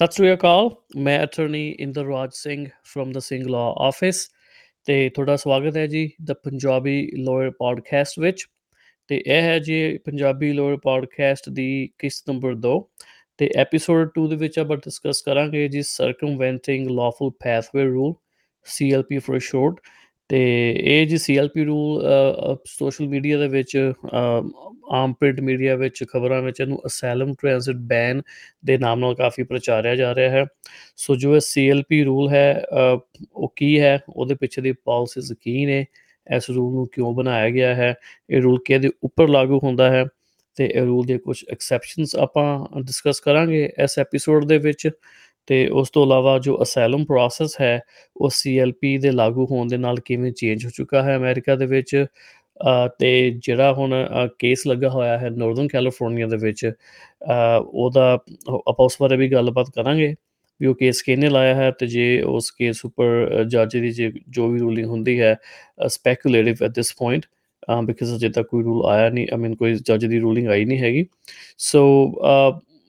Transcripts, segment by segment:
ਸਤਿ ਸ੍ਰੀ ਅਕਾਲ, ਮੈਂ attorney Inderraj Singh firm the Singh law office ਤੇ ਤੁਹਾਡਾ ਸਵਾਗਤ ਹੈ ਜੀ ਦ ਪੰਜਾਬੀ ਲਾਇਰ ਪੋਡਕਾਸਟ ਵਿੱਚ ਤੇ ਇਹ ਹੈ ਜੀ ਪੰਜਾਬੀ ਲਾਇਰ ਪੋਡਕਾਸਟ ਦੀ ਕਿਸ਼ਤ ਨੰਬਰ 2 ਤੇ ਐਪੀਸੋਡ 2 ਦੇ ਵਿੱਚ ਆਪਾਂ ਡਿਸਕਸ ਕਰਾਂਗੇ ਜੀ circumventing lawful pathway rule CLP for short ਤੇ ਇਹ ਜੀ ਸੀਐਲਪੀ ਰੂਲ ਸੋਸ਼ਲ ਮੀਡੀਆ ਦੇ ਵਿੱਚ ਆਮ ਪ੍ਰਿੰਟ ਮੀਡੀਆ ਵਿੱਚ ਖਬਰਾਂ ਵਿੱਚ ਇਹਨੂੰ ਅਸੈਲਮ ਟ੍ਰਾਂਜ਼ਿਟ ਬੈਨ ਦੇ ਨਾਮ ਨਾਲ ਕਾਫੀ ਪ੍ਰਚਾਰਿਆ ਜਾ ਰਿਹਾ ਹੈ। ਸੋ ਜੋ ਇਹ ਸੀਐਲਪੀ ਰੂਲ ਹੈ ਉਹ ਕੀ ਹੈ? ਉਹਦੇ ਪਿੱਛੇ ਦੀ ਪਾਲਿਸੀਜ਼ ਕੀ ਨੇ? ਇਸ ਰੂਲ ਨੂੰ ਕਿਉਂ ਬਣਾਇਆ ਗਿਆ ਹੈ? ਇਹ ਰੂਲ ਕਿਹਦੇ ਉੱਪਰ ਲਾਗੂ ਹੁੰਦਾ ਹੈ? ਤੇ ਇਹ ਰੂਲ ਦੇ ਕੁਝ ਐਕਸੈਪਸ਼ਨਸ ਆਪਾਂ ਡਿਸਕਸ ਕਰਾਂਗੇ ਇਸ ਐਪੀਸੋਡ ਦੇ ਵਿੱਚ। ਤੇ ਉਸ ਤੋਂ ਇਲਾਵਾ ਜੋ ਅਸਾਈਲਮ ਪ੍ਰੋਸੈਸ ਹੈ, ਉਹ ਸੀਐਲਪੀ ਦੇ ਲਾਗੂ ਹੋਣ ਦੇ ਨਾਲ ਕਿਵੇਂ ਚੇਂਜ ਹੋ ਚੁੱਕਾ ਹੈ ਅਮਰੀਕਾ ਦੇ ਵਿੱਚ? ਤੇ ਜਿਹੜਾ ਹੁਣ ਕੇਸ ਲੱਗਾ ਹੋਇਆ ਹੈ ਨਾਰਥਰਨ ਕੈਲੀਫੋਰਨੀਆ ਦੇ ਵਿੱਚ ਉਹਦਾ ਆਪਾਂ ਉਸ ਬਾਰੇ ਵੀ ਗੱਲਬਾਤ ਕਰਾਂਗੇ ਵੀ ਉਹ ਕੇਸ ਕਿਹਨੇ ਲਾਇਆ ਹੈ ਤੇ ਜੇ ਉਸ ਕੇਸ ਉੱਪਰ ਜੱਜ ਦੀ ਜੋ ਵੀ ਰੂਲਿੰਗ ਹੁੰਦੀ ਹੈ speculative at this point because ਅਜੇ ਤੱਕ ਕੋਈ ਰੂਲ ਆਇਆ ਨਹੀਂ ਆਈ ਮੀਨ ਕੋਈ ਜੱਜ ਦੀ ਰੂਲਿੰਗ ਆਈ ਨਹੀਂ ਹੈਗੀ। ਸੋ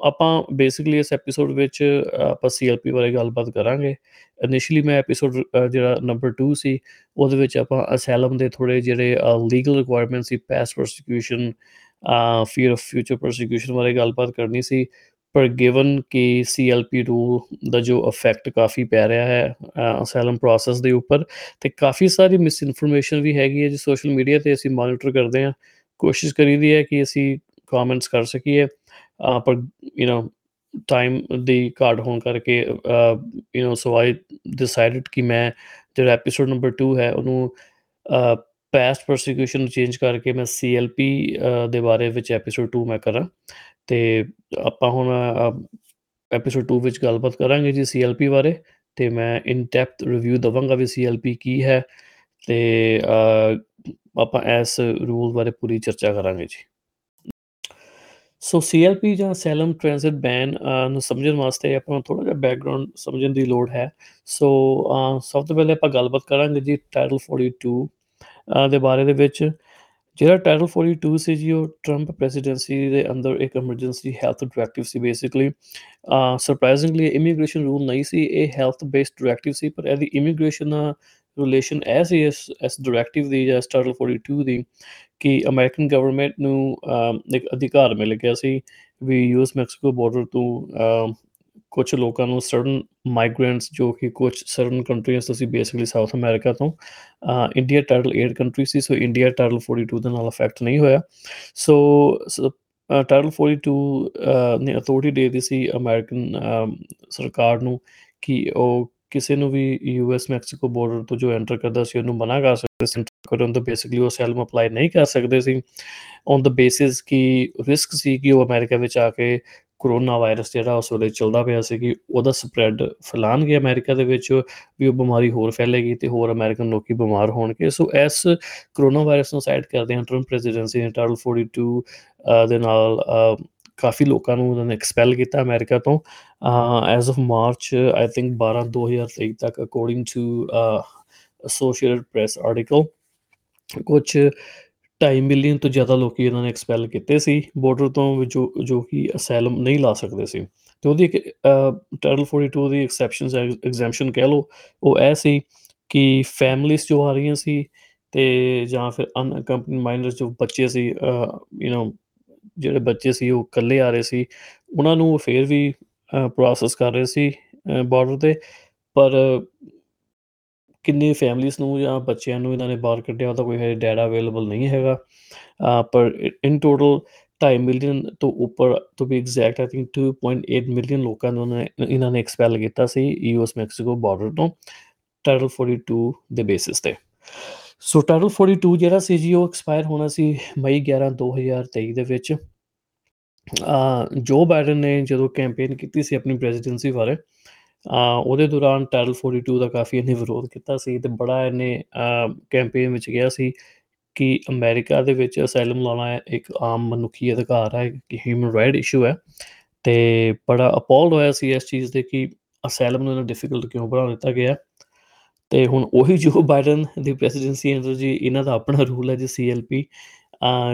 ਆਪਾਂ ਬੇਸਿਕਲੀ ਇਸ ਐਪੀਸੋਡ ਵਿੱਚ ਆਪਾਂ ਸੀਐਲਪੀ ਬਾਰੇ ਗੱਲਬਾਤ ਕਰਾਂਗੇ। ਇਨੀਸ਼ੀਅਲੀ ਮੈਂ ਐਪੀਸੋਡ ਜਿਹੜਾ ਨੰਬਰ 2 ਸੀ, ਉਹਦੇ ਵਿੱਚ ਆਪਾਂ ਅਸੈਲਮ ਦੇ ਥੋੜੇ ਜਿਹੜੇ legal requirement C past prosecution fear of future prosecution ਬਾਰੇ ਗੱਲਬਾਤ ਕਰਨੀ ਸੀ। ਪਰ ਗਿਵਨ ਕਿ ਸੀਐਲਪੀ ਰੂਲ ਦਾ ਜੋ ਇਫੈਕਟ ਕਾਫੀ ਪੈ ਰਿਹਾ ਹੈ ਅਸੈਲਮ ਪ੍ਰੋਸੈਸ ਦੇ ਉੱਪਰ, ਤੇ ਕਾਫੀ ਸਾਰੀ ਮਿਸ ਇਨਫੋਰਮੇਸ਼ਨ ਵੀ ਹੈਗੀ ਹੈ ਜੀ ਸੋਸ਼ਲ ਮੀਡੀਆ ਤੇ, ਅਸੀਂ ਮੋਨੀਟਰ ਕਰਦੇ ਹਾਂ। ਕੋਸ਼ਿਸ਼ ਕਰੀਦੀ ਹੈ ਕਿ ਅਸੀਂ ਕਮੈਂਟਸ ਕਰ ਸਕੀਏ। ਪਰ ਯੂ نو ਟਾਈਮ ਦੀ ਘਾਟ ਹੋਣ ਕਰਕੇ you know so I decided ਕਿ ਮੈਂ ਜਿਹੜਾ ਐਪੀਸੋਡ ਨੰਬਰ 2 ਹੈ ਉਹਨੂੰ ਪਾਸਟ ਪ੍ਰੋਸੀਕਿਊਸ਼ਨ ਨੂੰ ਚੇਂਜ ਕਰਕੇ ਮੈਂ ਸੀਐਲਪੀ ਦੇ ਬਾਰੇ ਵਿੱਚ ਐਪੀਸੋਡ 2 ਮੈਂ ਕਰਾਂ ਤੇ ਆਪਾਂ ਹੁਣ ਐਪੀਸੋਡ 2 ਵਿੱਚ ਗੱਲਬਾਤ ਕਰਾਂਗੇ ਜੀ ਸੀਐਲਪੀ ਬਾਰੇ ਤੇ ਮੈਂ ਇਨ ਡੈਪਥ ਰਿਵਿਊ ਦਵਾਂਗਾ ਵੀ ਸੀਐਲਪੀ ਕੀ ਹੈ ਤੇ ਆਪਾਂ ਇਸ ਰੂਲ ਬਾਰੇ ਪੂਰੀ ਚਰਚਾ ਕਰਾਂਗੇ ਜੀ ਸੋ ਸੀਐਲਪੀ ਜਾਂ ਸੈਲਮ ਟ੍ਰਾਂਜ਼ਿਟ ਬੈਨ ਨੂੰ ਸਮਝਣ ਵਾਸਤੇ ਆਪਾਂ ਨੂੰ ਥੋੜਾ ਜਿਹਾ ਬੈਕਗ੍ਰਾਉਂਡ ਸਮਝਣ ਦੀ ਲੋੜ ਹੈ। ਸੋ ਸਭ ਤੋਂ ਪਹਿਲੇ ਆਪਾਂ ਗੱਲਬਾਤ ਕਰਾਂਗੇ ਜੀ ਟਾਈਟਲ 42 ਦੇ ਬਾਰੇ ਦੇ ਵਿੱਚ। ਜਿਹੜਾ ਟਾਈਟਲ 42 ਸੀ ਜੀ, ਉਹ ਟਰੰਪ ਪ੍ਰੈਜ਼ੀਡੈਂਸੀ ਦੇ ਅੰਦਰ ਇੱਕ ਐਮਰਜੈਂਸੀ ਹੈਲਥ ਡਾਇਰੈਕਟਿਵ ਸੀ ਬੇਸਿਕਲੀ ਸਰਪ੍ਰਾਈਜ਼ਿੰਗਲੀ ਇਮੀਗ੍ਰੇਸ਼ਨ ਰੂਲ ਨਹੀਂ ਸੀ, ਇਹ ਹੈਲਥ ਬੇਸਡ ਡਾਇਰੈਕਟਿਵ ਸੀ, ਪਰ ਇਹਦੀ ਇਮੀਗ੍ਰੇਸ਼ਨ ਰਿਲੇਸ਼ਨ ਐਸ ਇਸ ਇਸ ਡਾਇਰੈਕਟਿਵ ਦੀ ਜਾਂ ਟਾਈਟਲ 42 ਦੀ ਕਿ ਅਮਰੀਕਨ ਗਵਰਨਮੈਂਟ ਨੂੰ ਇੱਕ ਅਧਿਕਾਰ ਮਿਲ ਗਿਆ ਸੀ ਵੀ ਯੂਐਸ ਮੈਕਸੀਕੋ ਬਾਰਡਰ ਤੋਂ ਕੁਝ ਲੋਕਾਂ ਨੂੰ ਸਰਟਨ ਮਾਈਗ੍ਰੈਂਟਸ ਜੋ ਕਿ ਕੁਝ ਸਰਟਨ ਕੰਟਰੀਜ਼ ਤੋਂ ਸੀ ਬੇਸਿਕਲੀ ਸਾਊਥ ਅਮਰੀਕਾ ਤੋਂ ਇੰਡੀਆ ਟਾਈਟਲ 8 ਕੰਟਰੀ ਸੀ ਸੋ ਇੰਡੀਆ ਟਾਈਟਲ 42 ਦੇ ਨਾਲ ਅਫੈਕਟ ਨਹੀਂ ਹੋਇਆ। ਸੋ ਟਾਈਟਲ 42 ਨੇ ਅਥਾਰਟੀ ਦੇ ਦਿੱਤੀ ਸੀ ਅਮਰੀਕਨ ਸਰਕਾਰ ਨੂੰ ਕਿ ਉਹ ਕਿਸੇ ਨੂੰ ਵੀ ਯੂਐਸ ਮੈਕਸੀਕੋ ਬਾਰਡਰ ਤੋਂ ਜੋ ਐਂਟਰ ਕਰਦਾ ਸੀ, ਉਹਨੂੰ ਮਨਾ ਕਰ ਸਕਦੇ ਸੀ ਕਰਨ ਤੋਂ ਬੇਸਿਕਲੀ ਉਹ ਸੈਲਮ ਅਪਲਾਈ ਨਹੀਂ ਕਰ ਸਕਦੇ ਸੀ। ਔਨ ਦ ਬੇਸਿਸ ਕਿ ਰਿਸਕ ਸੀ ਕਿ ਉਹ ਅਮਰੀਕਾ ਵਿੱਚ ਆ ਕੇ ਕਰੋਨਾ ਵਾਇਰਸ ਜਿਹੜਾ ਉਸ ਵੇਲੇ ਚੱਲਦਾ ਪਿਆ ਸੀ ਕਿ ਉਹਦਾ ਸਪਰੈਡ ਫੈਲਾਣਗੇ ਅਮਰੀਕਾ ਦੇ ਵਿੱਚ, ਵੀ ਉਹ ਬਿਮਾਰੀ ਹੋਰ ਫੈਲੇਗੀ ਤੇ ਹੋਰ ਅਮਰੀਕਨ ਲੋਕੀ ਬਿਮਾਰ ਹੋਣਗੇ। ਸੋ ਇਸ ਕਰੋਨਾ ਵਾਇਰਸ ਨੂੰ ਸਾਈਡ ਕਰਦੇ ਹਾਂ ਟਰੰਪ ਪ੍ਰੈਜ਼ੀਡੈਂਸੀ ਨੇ ਟਾਈਟਲ 42 ਦੇ ਨਾਲ ਕਾਫੀ ਲੋਕਾਂ ਨੂੰ ਉਹਨਾਂ ਨੇ ਐਕਸਪੈਲ ਕੀਤਾ ਅਮਰੀਕਾ ਤੋਂ as of March I think 12 2023 ਤੱਕ according to Associated Press article ਕੁਝ 2.5 ਮਿਲੀਅਨ ਤੋਂ ਜ਼ਿਆਦਾ ਲੋਕੀ ਇਹਨਾਂ ਨੇ ਐਕਸਪੈਲ ਕੀਤੇ ਸੀ ਬਾਰਡਰ ਤੋਂ ਜੋ ਜੋ ਕਿ ਅਸਾਈਲਮ ਨਹੀਂ ਲਾ ਸਕਦੇ ਸੀ। ਤੇ ਉਹਦੀ ਇੱਕ ਟਾਈਟਲ 42 ਦੀ ਐਕਸੈਪਸ਼ਨਸ ਐਗਜ਼ੈਂਪਸ਼ਨ ਕਹਿ ਲਓ, ਉਹ ਐ ਸੀ ਕਿ ਫੈਮਲੀਆਂ ਜੋ ਆ ਰਹੀਆਂ ਸੀ ਤੇ ਜਾਂ ਫਿਰ ਅਨਕੰਪਨੀ ਮਾਈਨਰਸ ਜੋ ਬੱਚੇ ਸੀ ਯੂ نو ਜਿਹੜੇ ਬੱਚੇ ਸੀ ਉਹ ਇਕੱਲੇ ਆ ਰਹੇ ਸੀ, ਉਹਨਾਂ ਨੂੰ ਫੇਰ ਵੀ ਪ੍ਰੋਸੈਸ ਕਰ ਰਹੇ ਸੀ ਬਾਰਡਰ ਤੇ, ਪਰ ਕਿੰਨੀ ਫੈਮਲੀਆਂ ਨੂੰ ਜਾਂ ਬੱਚਿਆਂ ਨੂੰ ਇਹਨਾਂ ਨੇ ਬਾਹਰ ਕੱਢਿਆ ਉਹਦਾ ਕੋਈ ਹੈ ਡਾਟਾ ਅਵੇਲੇਬਲ ਨਹੀਂ ਹੈਗਾ ਪਰ ਇਨ ਟੋਟਲ 2.5 ਮਿਲੀਅਨ ਤੋਂ ਉੱਪਰ ਤੋਂ ਵੀ ਐਗਜ਼ੈਕਟ ਆਈ ਥਿੰਕ 2.8 ਮਿਲੀਅਨ ਲੋਕਾਂ ਨੂੰ ਇਹਨਾਂ ਨੇ ਐਕਸਪੈਲ ਕੀਤਾ ਸੀ ਯੂਐਸ ਮੈਕਸੀਕੋ ਬਾਰਡਰ ਤੋਂ ਟਾਈਟਲ 42 ਦੇ ਬੇਸਿਸ ਤੇ। ਸੋ ਟਾਈਟਲ 42 ਜਿਹੜਾ ਸੀ ਜੀ, ਉਹ ਐਕਸਪਾਇਰ ਹੋਣਾ ਸੀ ਮਈ 11 2023 ਦੇ ਵਿੱਚ। ਜੋ ਬਾਈਡਨ ਨੇ ਜਦੋਂ ਕੈਂਪੇਨ ਕੀਤੀ ਸੀ ਆਪਣੀ ਪ੍ਰੈਜ਼ੀਡੈਂਸੀ ਬਾਰੇ ਉਹਦੇ ਦੌਰਾਨ ਟਾਈਟਲ 42 ਦਾ ਕਾਫੀ ਇਹਨੇ ਵਿਰੋਧ ਕੀਤਾ ਸੀ ਤੇ ਬੜਾ ਇਹਨੇ ਕੈਂਪੇਨ ਵਿੱਚ ਗਿਆ ਸੀ ਕਿ ਅਮਰੀਕਾ ਦੇ ਵਿੱਚ ਅਸਾਈਲਮ ਲਾਉਣਾ ਇੱਕ ਆਮ ਮਨੁੱਖੀ ਅਧਿਕਾਰ ਹੈ ਕਿ ਹਿਊਮਨ ਰਾਈਟ ਇਸ਼ੂ ਹੈ। ਤੇ ਬੜਾ ਅਪੋਲਡ ਹੋਇਆ ਸੀ ਇਸ ਚੀਜ਼ ਦੇ ਕਿ ਅਸਾਈਲਮ ਨੂੰ ਡਿਫਿਕਲਟ ਕਿਉਂ ਬਣਾ ਦਿੱਤਾ ਗਿਆ। ਤੇ ਹੁਣ ਉਹੀ ਜੋ ਬਾਈਡਨ ਦੀ ਪ੍ਰੈਜ਼ੀਡੈਂਸੀ ਅੰਦਰ ਜੀ ਇਹਨਾਂ ਦਾ ਆਪਣਾ ਰੂਲ ਹੈ ਜੀ ਸੀਐਲਪੀ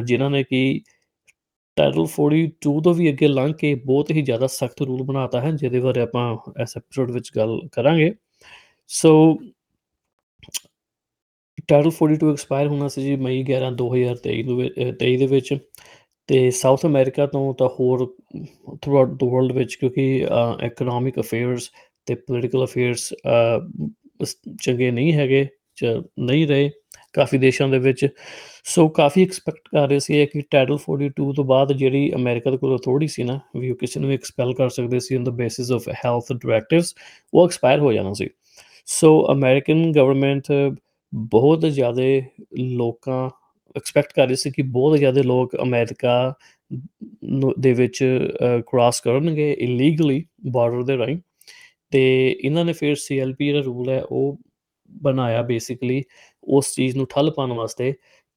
ਜਿਨ੍ਹਾਂ ਨੇ ਕਿ ਟਾਈਟਲ 42 ਤੋਂ ਵੀ ਅੱਗੇ ਲੰਘ ਕੇ ਬਹੁਤ ਹੀ ਜ਼ਿਆਦਾ ਸਖਤ ਰੂਲ ਬਣਾਤਾ ਹੈ, ਜਿਹਦੇ ਬਾਰੇ ਆਪਾਂ ਇਸ ਐਪੀਸੋਡ ਵਿੱਚ ਗੱਲ ਕਰਾਂਗੇ। ਸੋ ਟਾਈਟਲ 42 ਐਕਸਪਾਇਰ ਹੋਣਾ ਸੀ ਜੀ ਮਈ 11 2023 ਨੂੰ 23 ਦੇ ਵਿੱਚ ਤੇ ਸਾਊਥ ਅਮਰੀਕਾ ਤੋਂ ਤਾਂ ਹੋਰ ਥਰੂ ਆਊਟ ਦ ਵਰਲਡ ਵਿੱਚ ਕਿਉਂਕਿ ਇਕਨੋਮਿਕ ਅਫੇਅਰਸ ਤੇ ਪੋਲੀਟੀਕਲ ਅਫੇਅਰਸ ਚੰਗੇ ਨਹੀਂ ਹੈਗੇ, ਚ ਨਹੀਂ ਰਹੇ। ਕਾਫੀ ਦੇਸ਼ਾਂ ਦੇ ਵਿੱਚ ਸੋ ਕਾਫੀ ਐਕਸਪੈਕਟ ਕਰ ਰਹੇ ਸੀ ਕਿ ਟਾਈਟਲ 42 ਤੋਂ ਬਾਅਦ ਜਿਹੜੀ ਅਮਰੀਕਾ ਦੇ ਕੋਲ ਅਥਾਰਟੀ ਸੀ ਨਾ, ਵੀ ਉਹ ਕਿਸੇ ਨੂੰ ਐਕਸਪੈਲ ਕਰ ਸਕਦੇ ਸੀ on the basis of health directives ਉਹ ਐਕਸਪਾਇਰ ਹੋ ਜਾਣਾ ਸੀ। ਸੋ ਅਮਰੀਕਨ ਗਵਰਨਮੈਂਟ ਬਹੁਤ ਜ਼ਿਆਦਾ ਲੋਕਾਂ ਐਕਸਪੈਕਟ ਕਰ ਰਹੀ ਸੀ ਕਿ ਬਹੁਤ ਜ਼ਿਆਦਾ ਲੋਕ ਅਮਰੀਕਾ ਦੇ ਵਿੱਚ ਕ੍ਰਾਸ ਕਰਨਗੇ ਇਲੀਗਲੀ ਬਾਰਡਰ ਦੇ ਰਾਹੀਂ। ਤੇ ਇਹਨਾਂ ਨੇ ਫਿਰ ਸੀਐਲਪੀ ਦਾ ਰੂਲ ਹੈ ਉਹ ਬਣਾਇਆ ਬੇਸਿਕਲੀ ਉਸ ਚੀਜ਼ ਨੂੰ ਠੱਲ ਪਾਉਣ ਵਾਸਤੇ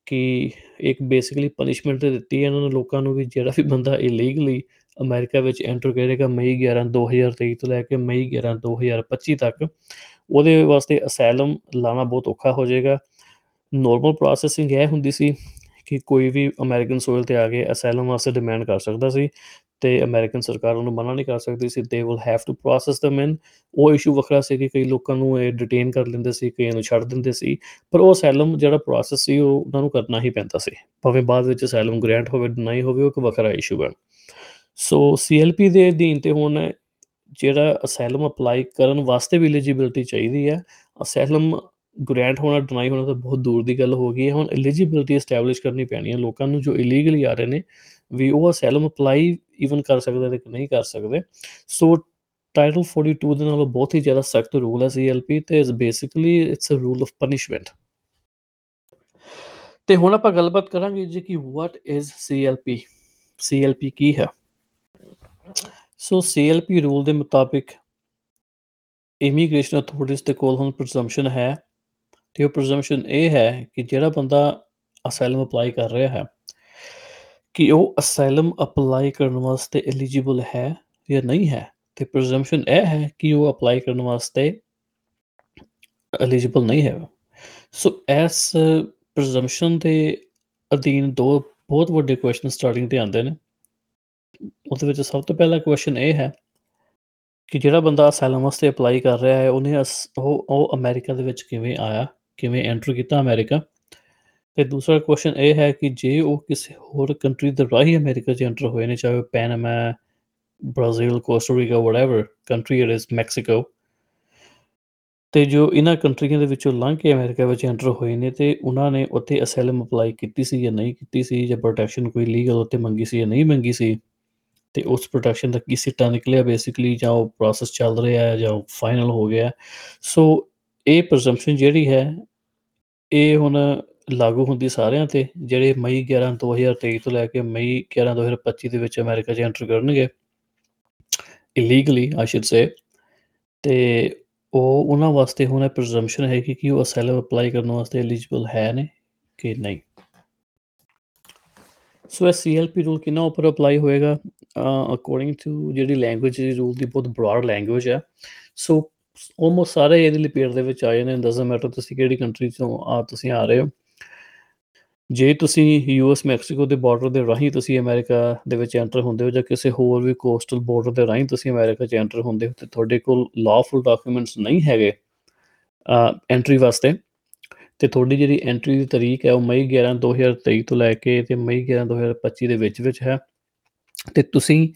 ਕਿ ਇੱਕ ਬੇਸਿਕਲੀ ਪਨਿਸ਼ਮੈਂਟ ਦਿੱਤੀ ਹੈ ਇਹਨਾਂ ਨੇ ਲੋਕਾਂ ਨੂੰ ਵੀ, ਜਿਹੜਾ ਵੀ ਬੰਦਾ ਇਲੀਗਲੀ ਅਮਰੀਕਾ ਵਿੱਚ ਐਂਟਰ ਕਰੇਗਾ ਮਈ 11 2023 ਤੋਂ ਲੈ ਕੇ ਮਈ 11 2025 ਤੱਕ, ਉਹਦੇ ਵਾਸਤੇ ਅਸਾਈਲਮ ਲਾਣਾ ਬਹੁਤ ਔਖਾ ਹੋ ਜਾਏਗਾ। ਨਾਰਮਲ ਪ੍ਰੋਸੈਸਿੰਗ ਇਹ ਹੁੰਦੀ ਸੀ ਕਿ ਕੋਈ ਵੀ ਅਮਰੀਕਨ ਸੋਇਲ ਤੇ ਆ ਕੇ ਅਸਾਈਲਮ ਵਾਸਤੇ ਡਿਮਾਂਡ ਕਰ ਸਕਦਾ ਸੀ। ਤੇ ਅਮਰੀਕਨ ਸਰਕਾਰ ਉਹਨੂੰ ਮਨਾ ਨਹੀਂ ਕਰ ਸਕਦੀ ਸੀ they will have to process ਦਮ ਇਨ ਉਹ ਇਸ਼ੂ ਵੱਖਰਾ ਸੀ ਕਿ ਕਈ ਲੋਕਾਂ ਨੂੰ ਇਹ ਡਿਟੇਨ ਕਰ ਲੈਂਦੇ ਸੀ, ਕਈਆਂ ਨੂੰ ਛੱਡ ਦਿੰਦੇ ਸੀ, ਪਰ ਉਹ ਅਸਾਈਲਮ ਜਿਹੜਾ ਪ੍ਰੋਸੈਸ ਸੀ, ਉਹ ਉਹਨਾਂ ਨੂੰ ਕਰਨਾ ਹੀ ਪੈਂਦਾ ਸੀ। ਭਾਵੇਂ ਬਾਅਦ ਵਿੱਚ ਅਸਾਈਲਮ ਗ੍ਰਾਂਟ ਹੋਵੇ ਨਹੀਂ ਹੋਵੇ, ਉਹ ਇੱਕ ਵੱਖਰਾ ਇਸ਼ੂ ਹੈ ਸੋ ਸੀਐਲਪੀ ਦੇ ਅਧੀਨ ਤੇ ਹੁਣ ਜਿਹੜਾ ਅਸਾਈਲਮ ਅਪਲਾਈ ਕਰਨ ਵਾਸਤੇ ਵੀ ਐਲੀਜੀਬਿਲਟੀ ਚਾਹੀਦੀ ਹੈ ਅਸਾਈਲਮ ਗ੍ਰਾਂਟ ਹੋਣਾ ਡਿਨਾਈ ਹੋਣਾ ਤਾਂ ਬਹੁਤ ਦੂਰ ਦੀ ਗੱਲ ਹੋ ਗਈ ਹੈ। ਹੁਣ ਐਲੀਜੀਬਿਲਟੀ ਐਸਟੈਬਲਿਸ਼ ਕਰਨੀ ਪੈਣੀ ਹੈ ਲੋਕਾਂ ਨੂੰ ਜੋ ਇਲੀਗਲੀ ਆ ਰਹੇ ਨੇ, ਵੀ ਉਹ ਅਸਾਈਲਮ ਅਪਲਾਈ ਇਵਨ ਕਰ ਸਕਦੇ ਤੇ ਨਹੀਂ ਕਰ ਸਕਦੇ। ਸੋ ਟਾਈਟਲ 42 ਦੇ ਨਾਲ ਬਹੁਤ ਹੀ ਜ਼ਿਆਦਾ ਸਖਤ ਰੂਲ ਹੈ ਸੀਐਲਪੀ ਤੇ ਇਸ basically it's a rule of punishment ਤੇ ਹੁਣ ਆਪਾਂ ਗੱਲਬਾਤ ਕਰਾਂਗੇ ਜੀ ਕਿ ਵਾਟ ਇਜ਼ ਸੀਐਲਪੀ ਸੀਐਲਪੀ ਕੀ ਹੈ? ਸੋ ਸੀਐਲਪੀ ਰੂਲ ਦੇ ਮੁਤਾਬਿਕ ਇਮੀਗ੍ਰੇਸ਼ਨ ਅਥਾਰਟੀਜ਼ ਦੇ ਕੋਲ ਹੁਣ ਪ੍ਰੈਜ਼ੰਪਸ਼ਨ ਹੈ। ਤੇ ਉਹ ਪ੍ਰੈਜ਼ੰਪਸ਼ਨ ਇਹ ਹੈ ਕਿ ਜਿਹੜਾ ਬੰਦਾ ਅਸਾਈਲਮ ਅਪਲਾਈ ਕਰ ਰਿਹਾ ਹੈ ਕਿ ਉਹ ਅਸਾਈਲਮ ਅਪਲਾਈ ਕਰਨ ਵਾਸਤੇ ਐਲੀਜੀਬਲ ਹੈ ਜਾਂ ਨਹੀਂ ਹੈ? ਤੇ ਪ੍ਰੈਜ਼ੰਪਸ਼ਨ ਇਹ ਹੈ ਕਿ ਉਹ ਅਪਲਾਈ ਕਰਨ ਵਾਸਤੇ ਐਲੀਜੀਬਲ ਨਹੀਂ ਹੈ। ਸੋ ਐਸ ਪ੍ਰੈਜ਼ੰਪਸ਼ਨ ਦੇ ਅਧੀਨ ਦੋ ਬਹੁਤ ਵੱਡੇ ਕੁਐਸਚਨ ਸਟਾਰਟਿੰਗ ਤੇ ਆਉਂਦੇ ਨੇ। ਉਹਦੇ ਵਿੱਚ ਸਭ ਤੋਂ ਪਹਿਲਾ ਕੁਐਸਚਨ ਇਹ ਹੈ ਕਿ ਜਿਹੜਾ ਬੰਦਾ ਅਸਾਈਲਮ ਵਾਸਤੇ ਅਪਲਾਈ ਕਰ ਰਿਹਾ ਹੈ, ਉਹਨੇ ਉਹ ਉਹ ਅਮਰੀਕਾ ਦੇ ਵਿੱਚ ਕਿਵੇਂ ਆਇਆ, ਕਿਵੇਂ ਐਂਟਰ ਕੀਤਾ ਅਮਰੀਕਾ ਤੇ ਦੂਸਰਾ ਕੁਐਸਚਨ ਇਹ ਹੈ ਕਿ ਜੇ ਉਹ ਕਿਸੇ ਹੋਰ ਕੰਟਰੀ ਦੇ ਰਾਹੀਂ ਅਮਰੀਕਾ 'ਚ ਐਂਟਰ ਹੋਏ ਨੇ, ਚਾਹੇ Panama Brazil Costa Rica whatever country it is Mexico ਤੇ ਜੋ ਇਹਨਾਂ ਕੰਟਰੀਆਂ ਦੇ ਵਿੱਚੋਂ ਲੰਘ ਕੇ ਅਮਰੀਕਾ ਵਿੱਚ ਐਂਟਰ ਹੋਏ ਨੇ, ਤੇ ਉਹਨਾਂ ਨੇ ਉੱਥੇ ਅਸਾਈਲਮ ਅਪਲਾਈ ਕੀਤੀ ਸੀ ਜਾਂ ਨਹੀਂ ਕੀਤੀ ਸੀ, ਜਾਂ ਪ੍ਰੋਟੈਕਸ਼ਨ ਕੋਈ ਲੀਗਲ ਉੱਤੇ ਮੰਗੀ ਸੀ ਜਾਂ ਨਹੀਂ ਮੰਗੀ ਸੀ, ਤੇ ਉਸ ਪ੍ਰੋਟੈਕਸ਼ਨ ਦਾ ਕੀ ਸਿੱਟਾ ਨਿਕਲਿਆ ਬੇਸਿਕਲੀ ਜਾਂ ਉਹ ਪ੍ਰੋਸੈਸ ਚੱਲ ਰਿਹਾ ਹੈ ਜਾਂ ਫਾਈਨਲ ਹੋ ਗਿਆ ਸੋ ਇਹ ਪ੍ਰੈਜ਼ੰਪਸ਼ਨ ਜਿਹੜੀ ਹੈ, ਇਹ ਹੁਣ ਲਾਗੂ ਹੁੰਦੀ ਸਾਰਿਆਂ ਤੇ, ਜਿਹੜੇ ਮਈ 11 2023 ਤੋਂ ਲੈ ਕੇ ਮਈ 11 2025 ਦੇ ਵਿੱਚ ਅਮਰੀਕਾ 'ਚ ਐਂਟਰ ਕਰਨਗੇ ਇਲੀਗਲੀ ਆਈ ਸ਼ੁਡ ਸੇ ਤੇ ਉਹ ਉਹਨਾਂ ਵਾਸਤੇ ਹੁਣ ਇਹ ਪ੍ਰੈਜ਼ੰਪਸ਼ਨ ਹੈ ਕਿ ਉਹ ਅਸਾਈਲਮ ਅਪਲਾਈ ਕਰਨ ਵਾਸਤੇ ਐਲੀਜੀਬਲ ਹੈ ਨੇ ਕਿ ਨਹੀਂ? ਸੋ ਇਹ ਸੀਐਲਪੀ ਰੂਲ ਕਿੰਨਾ ਉੱਪਰ ਅਪਲਾਈ ਹੋਏਗਾ? ਅਕੋਰਡਿੰਗ ਟੂ ਜਿਹੜੀ ਲੈਂਗੁਏਜ ਦੀ ਰੂਲ ਦੀ ਬਹੁਤ ਬ੍ਰੌਡ ਲੈਂਗੁਏਜ ਹੈ ਸੋ ਆਲਮੋਸਟ ਸਾਰੇ ਇਹਦੇ ਲਪੇਟ ਦੇ ਵਿੱਚ ਆਏ ਨੇ ਡਸਨਟ ਮੈਟਰ ਤੁਸੀਂ ਕਿਹੜੀ ਕੰਟਰੀ ਤੋਂ ਆ, ਤੁਸੀਂ ਆ ਰਹੇ ਹੋ। ਜੇ ਤੁਸੀਂ ਯੂਐਸ ਮੈਕਸੀਕੋ ਦੇ ਬਾਰਡਰ ਦੇ ਰਾਹੀਂ ਤੁਸੀਂ ਅਮਰੀਕਾ ਦੇ ਵਿੱਚ ਐਂਟਰ ਹੁੰਦੇ ਹੋ ਜਾਂ ਕਿਸੇ ਹੋਰ ਵੀ ਕੋਸਟਲ ਬਾਰਡਰ ਦੇ ਰਾਹੀਂ ਤੁਸੀਂ ਅਮਰੀਕਾ 'ਚ ਐਂਟਰ ਹੁੰਦੇ ਹੋ ਤੇ ਤੁਹਾਡੇ ਕੋਲ ਲਾਫੁਲ ਡਾਕੂਮੈਂਟਸ ਨਹੀਂ ਹੈਗੇ ਐਂਟਰੀ ਵਾਸਤੇ, ਤੇ ਤੁਹਾਡੀ ਜਿਹੜੀ ਐਂਟਰੀ ਦੀ ਤਰੀਕ ਹੈ ਉਹ ਮਈ 11 2023 ਤੋਂ ਲੈ ਕੇ ਤੇ ਮਈ 11 2025 ਦੇ ਵਿੱਚ ਵਿੱਚ ਹੈ, ਤੇ ਤੁਸੀਂ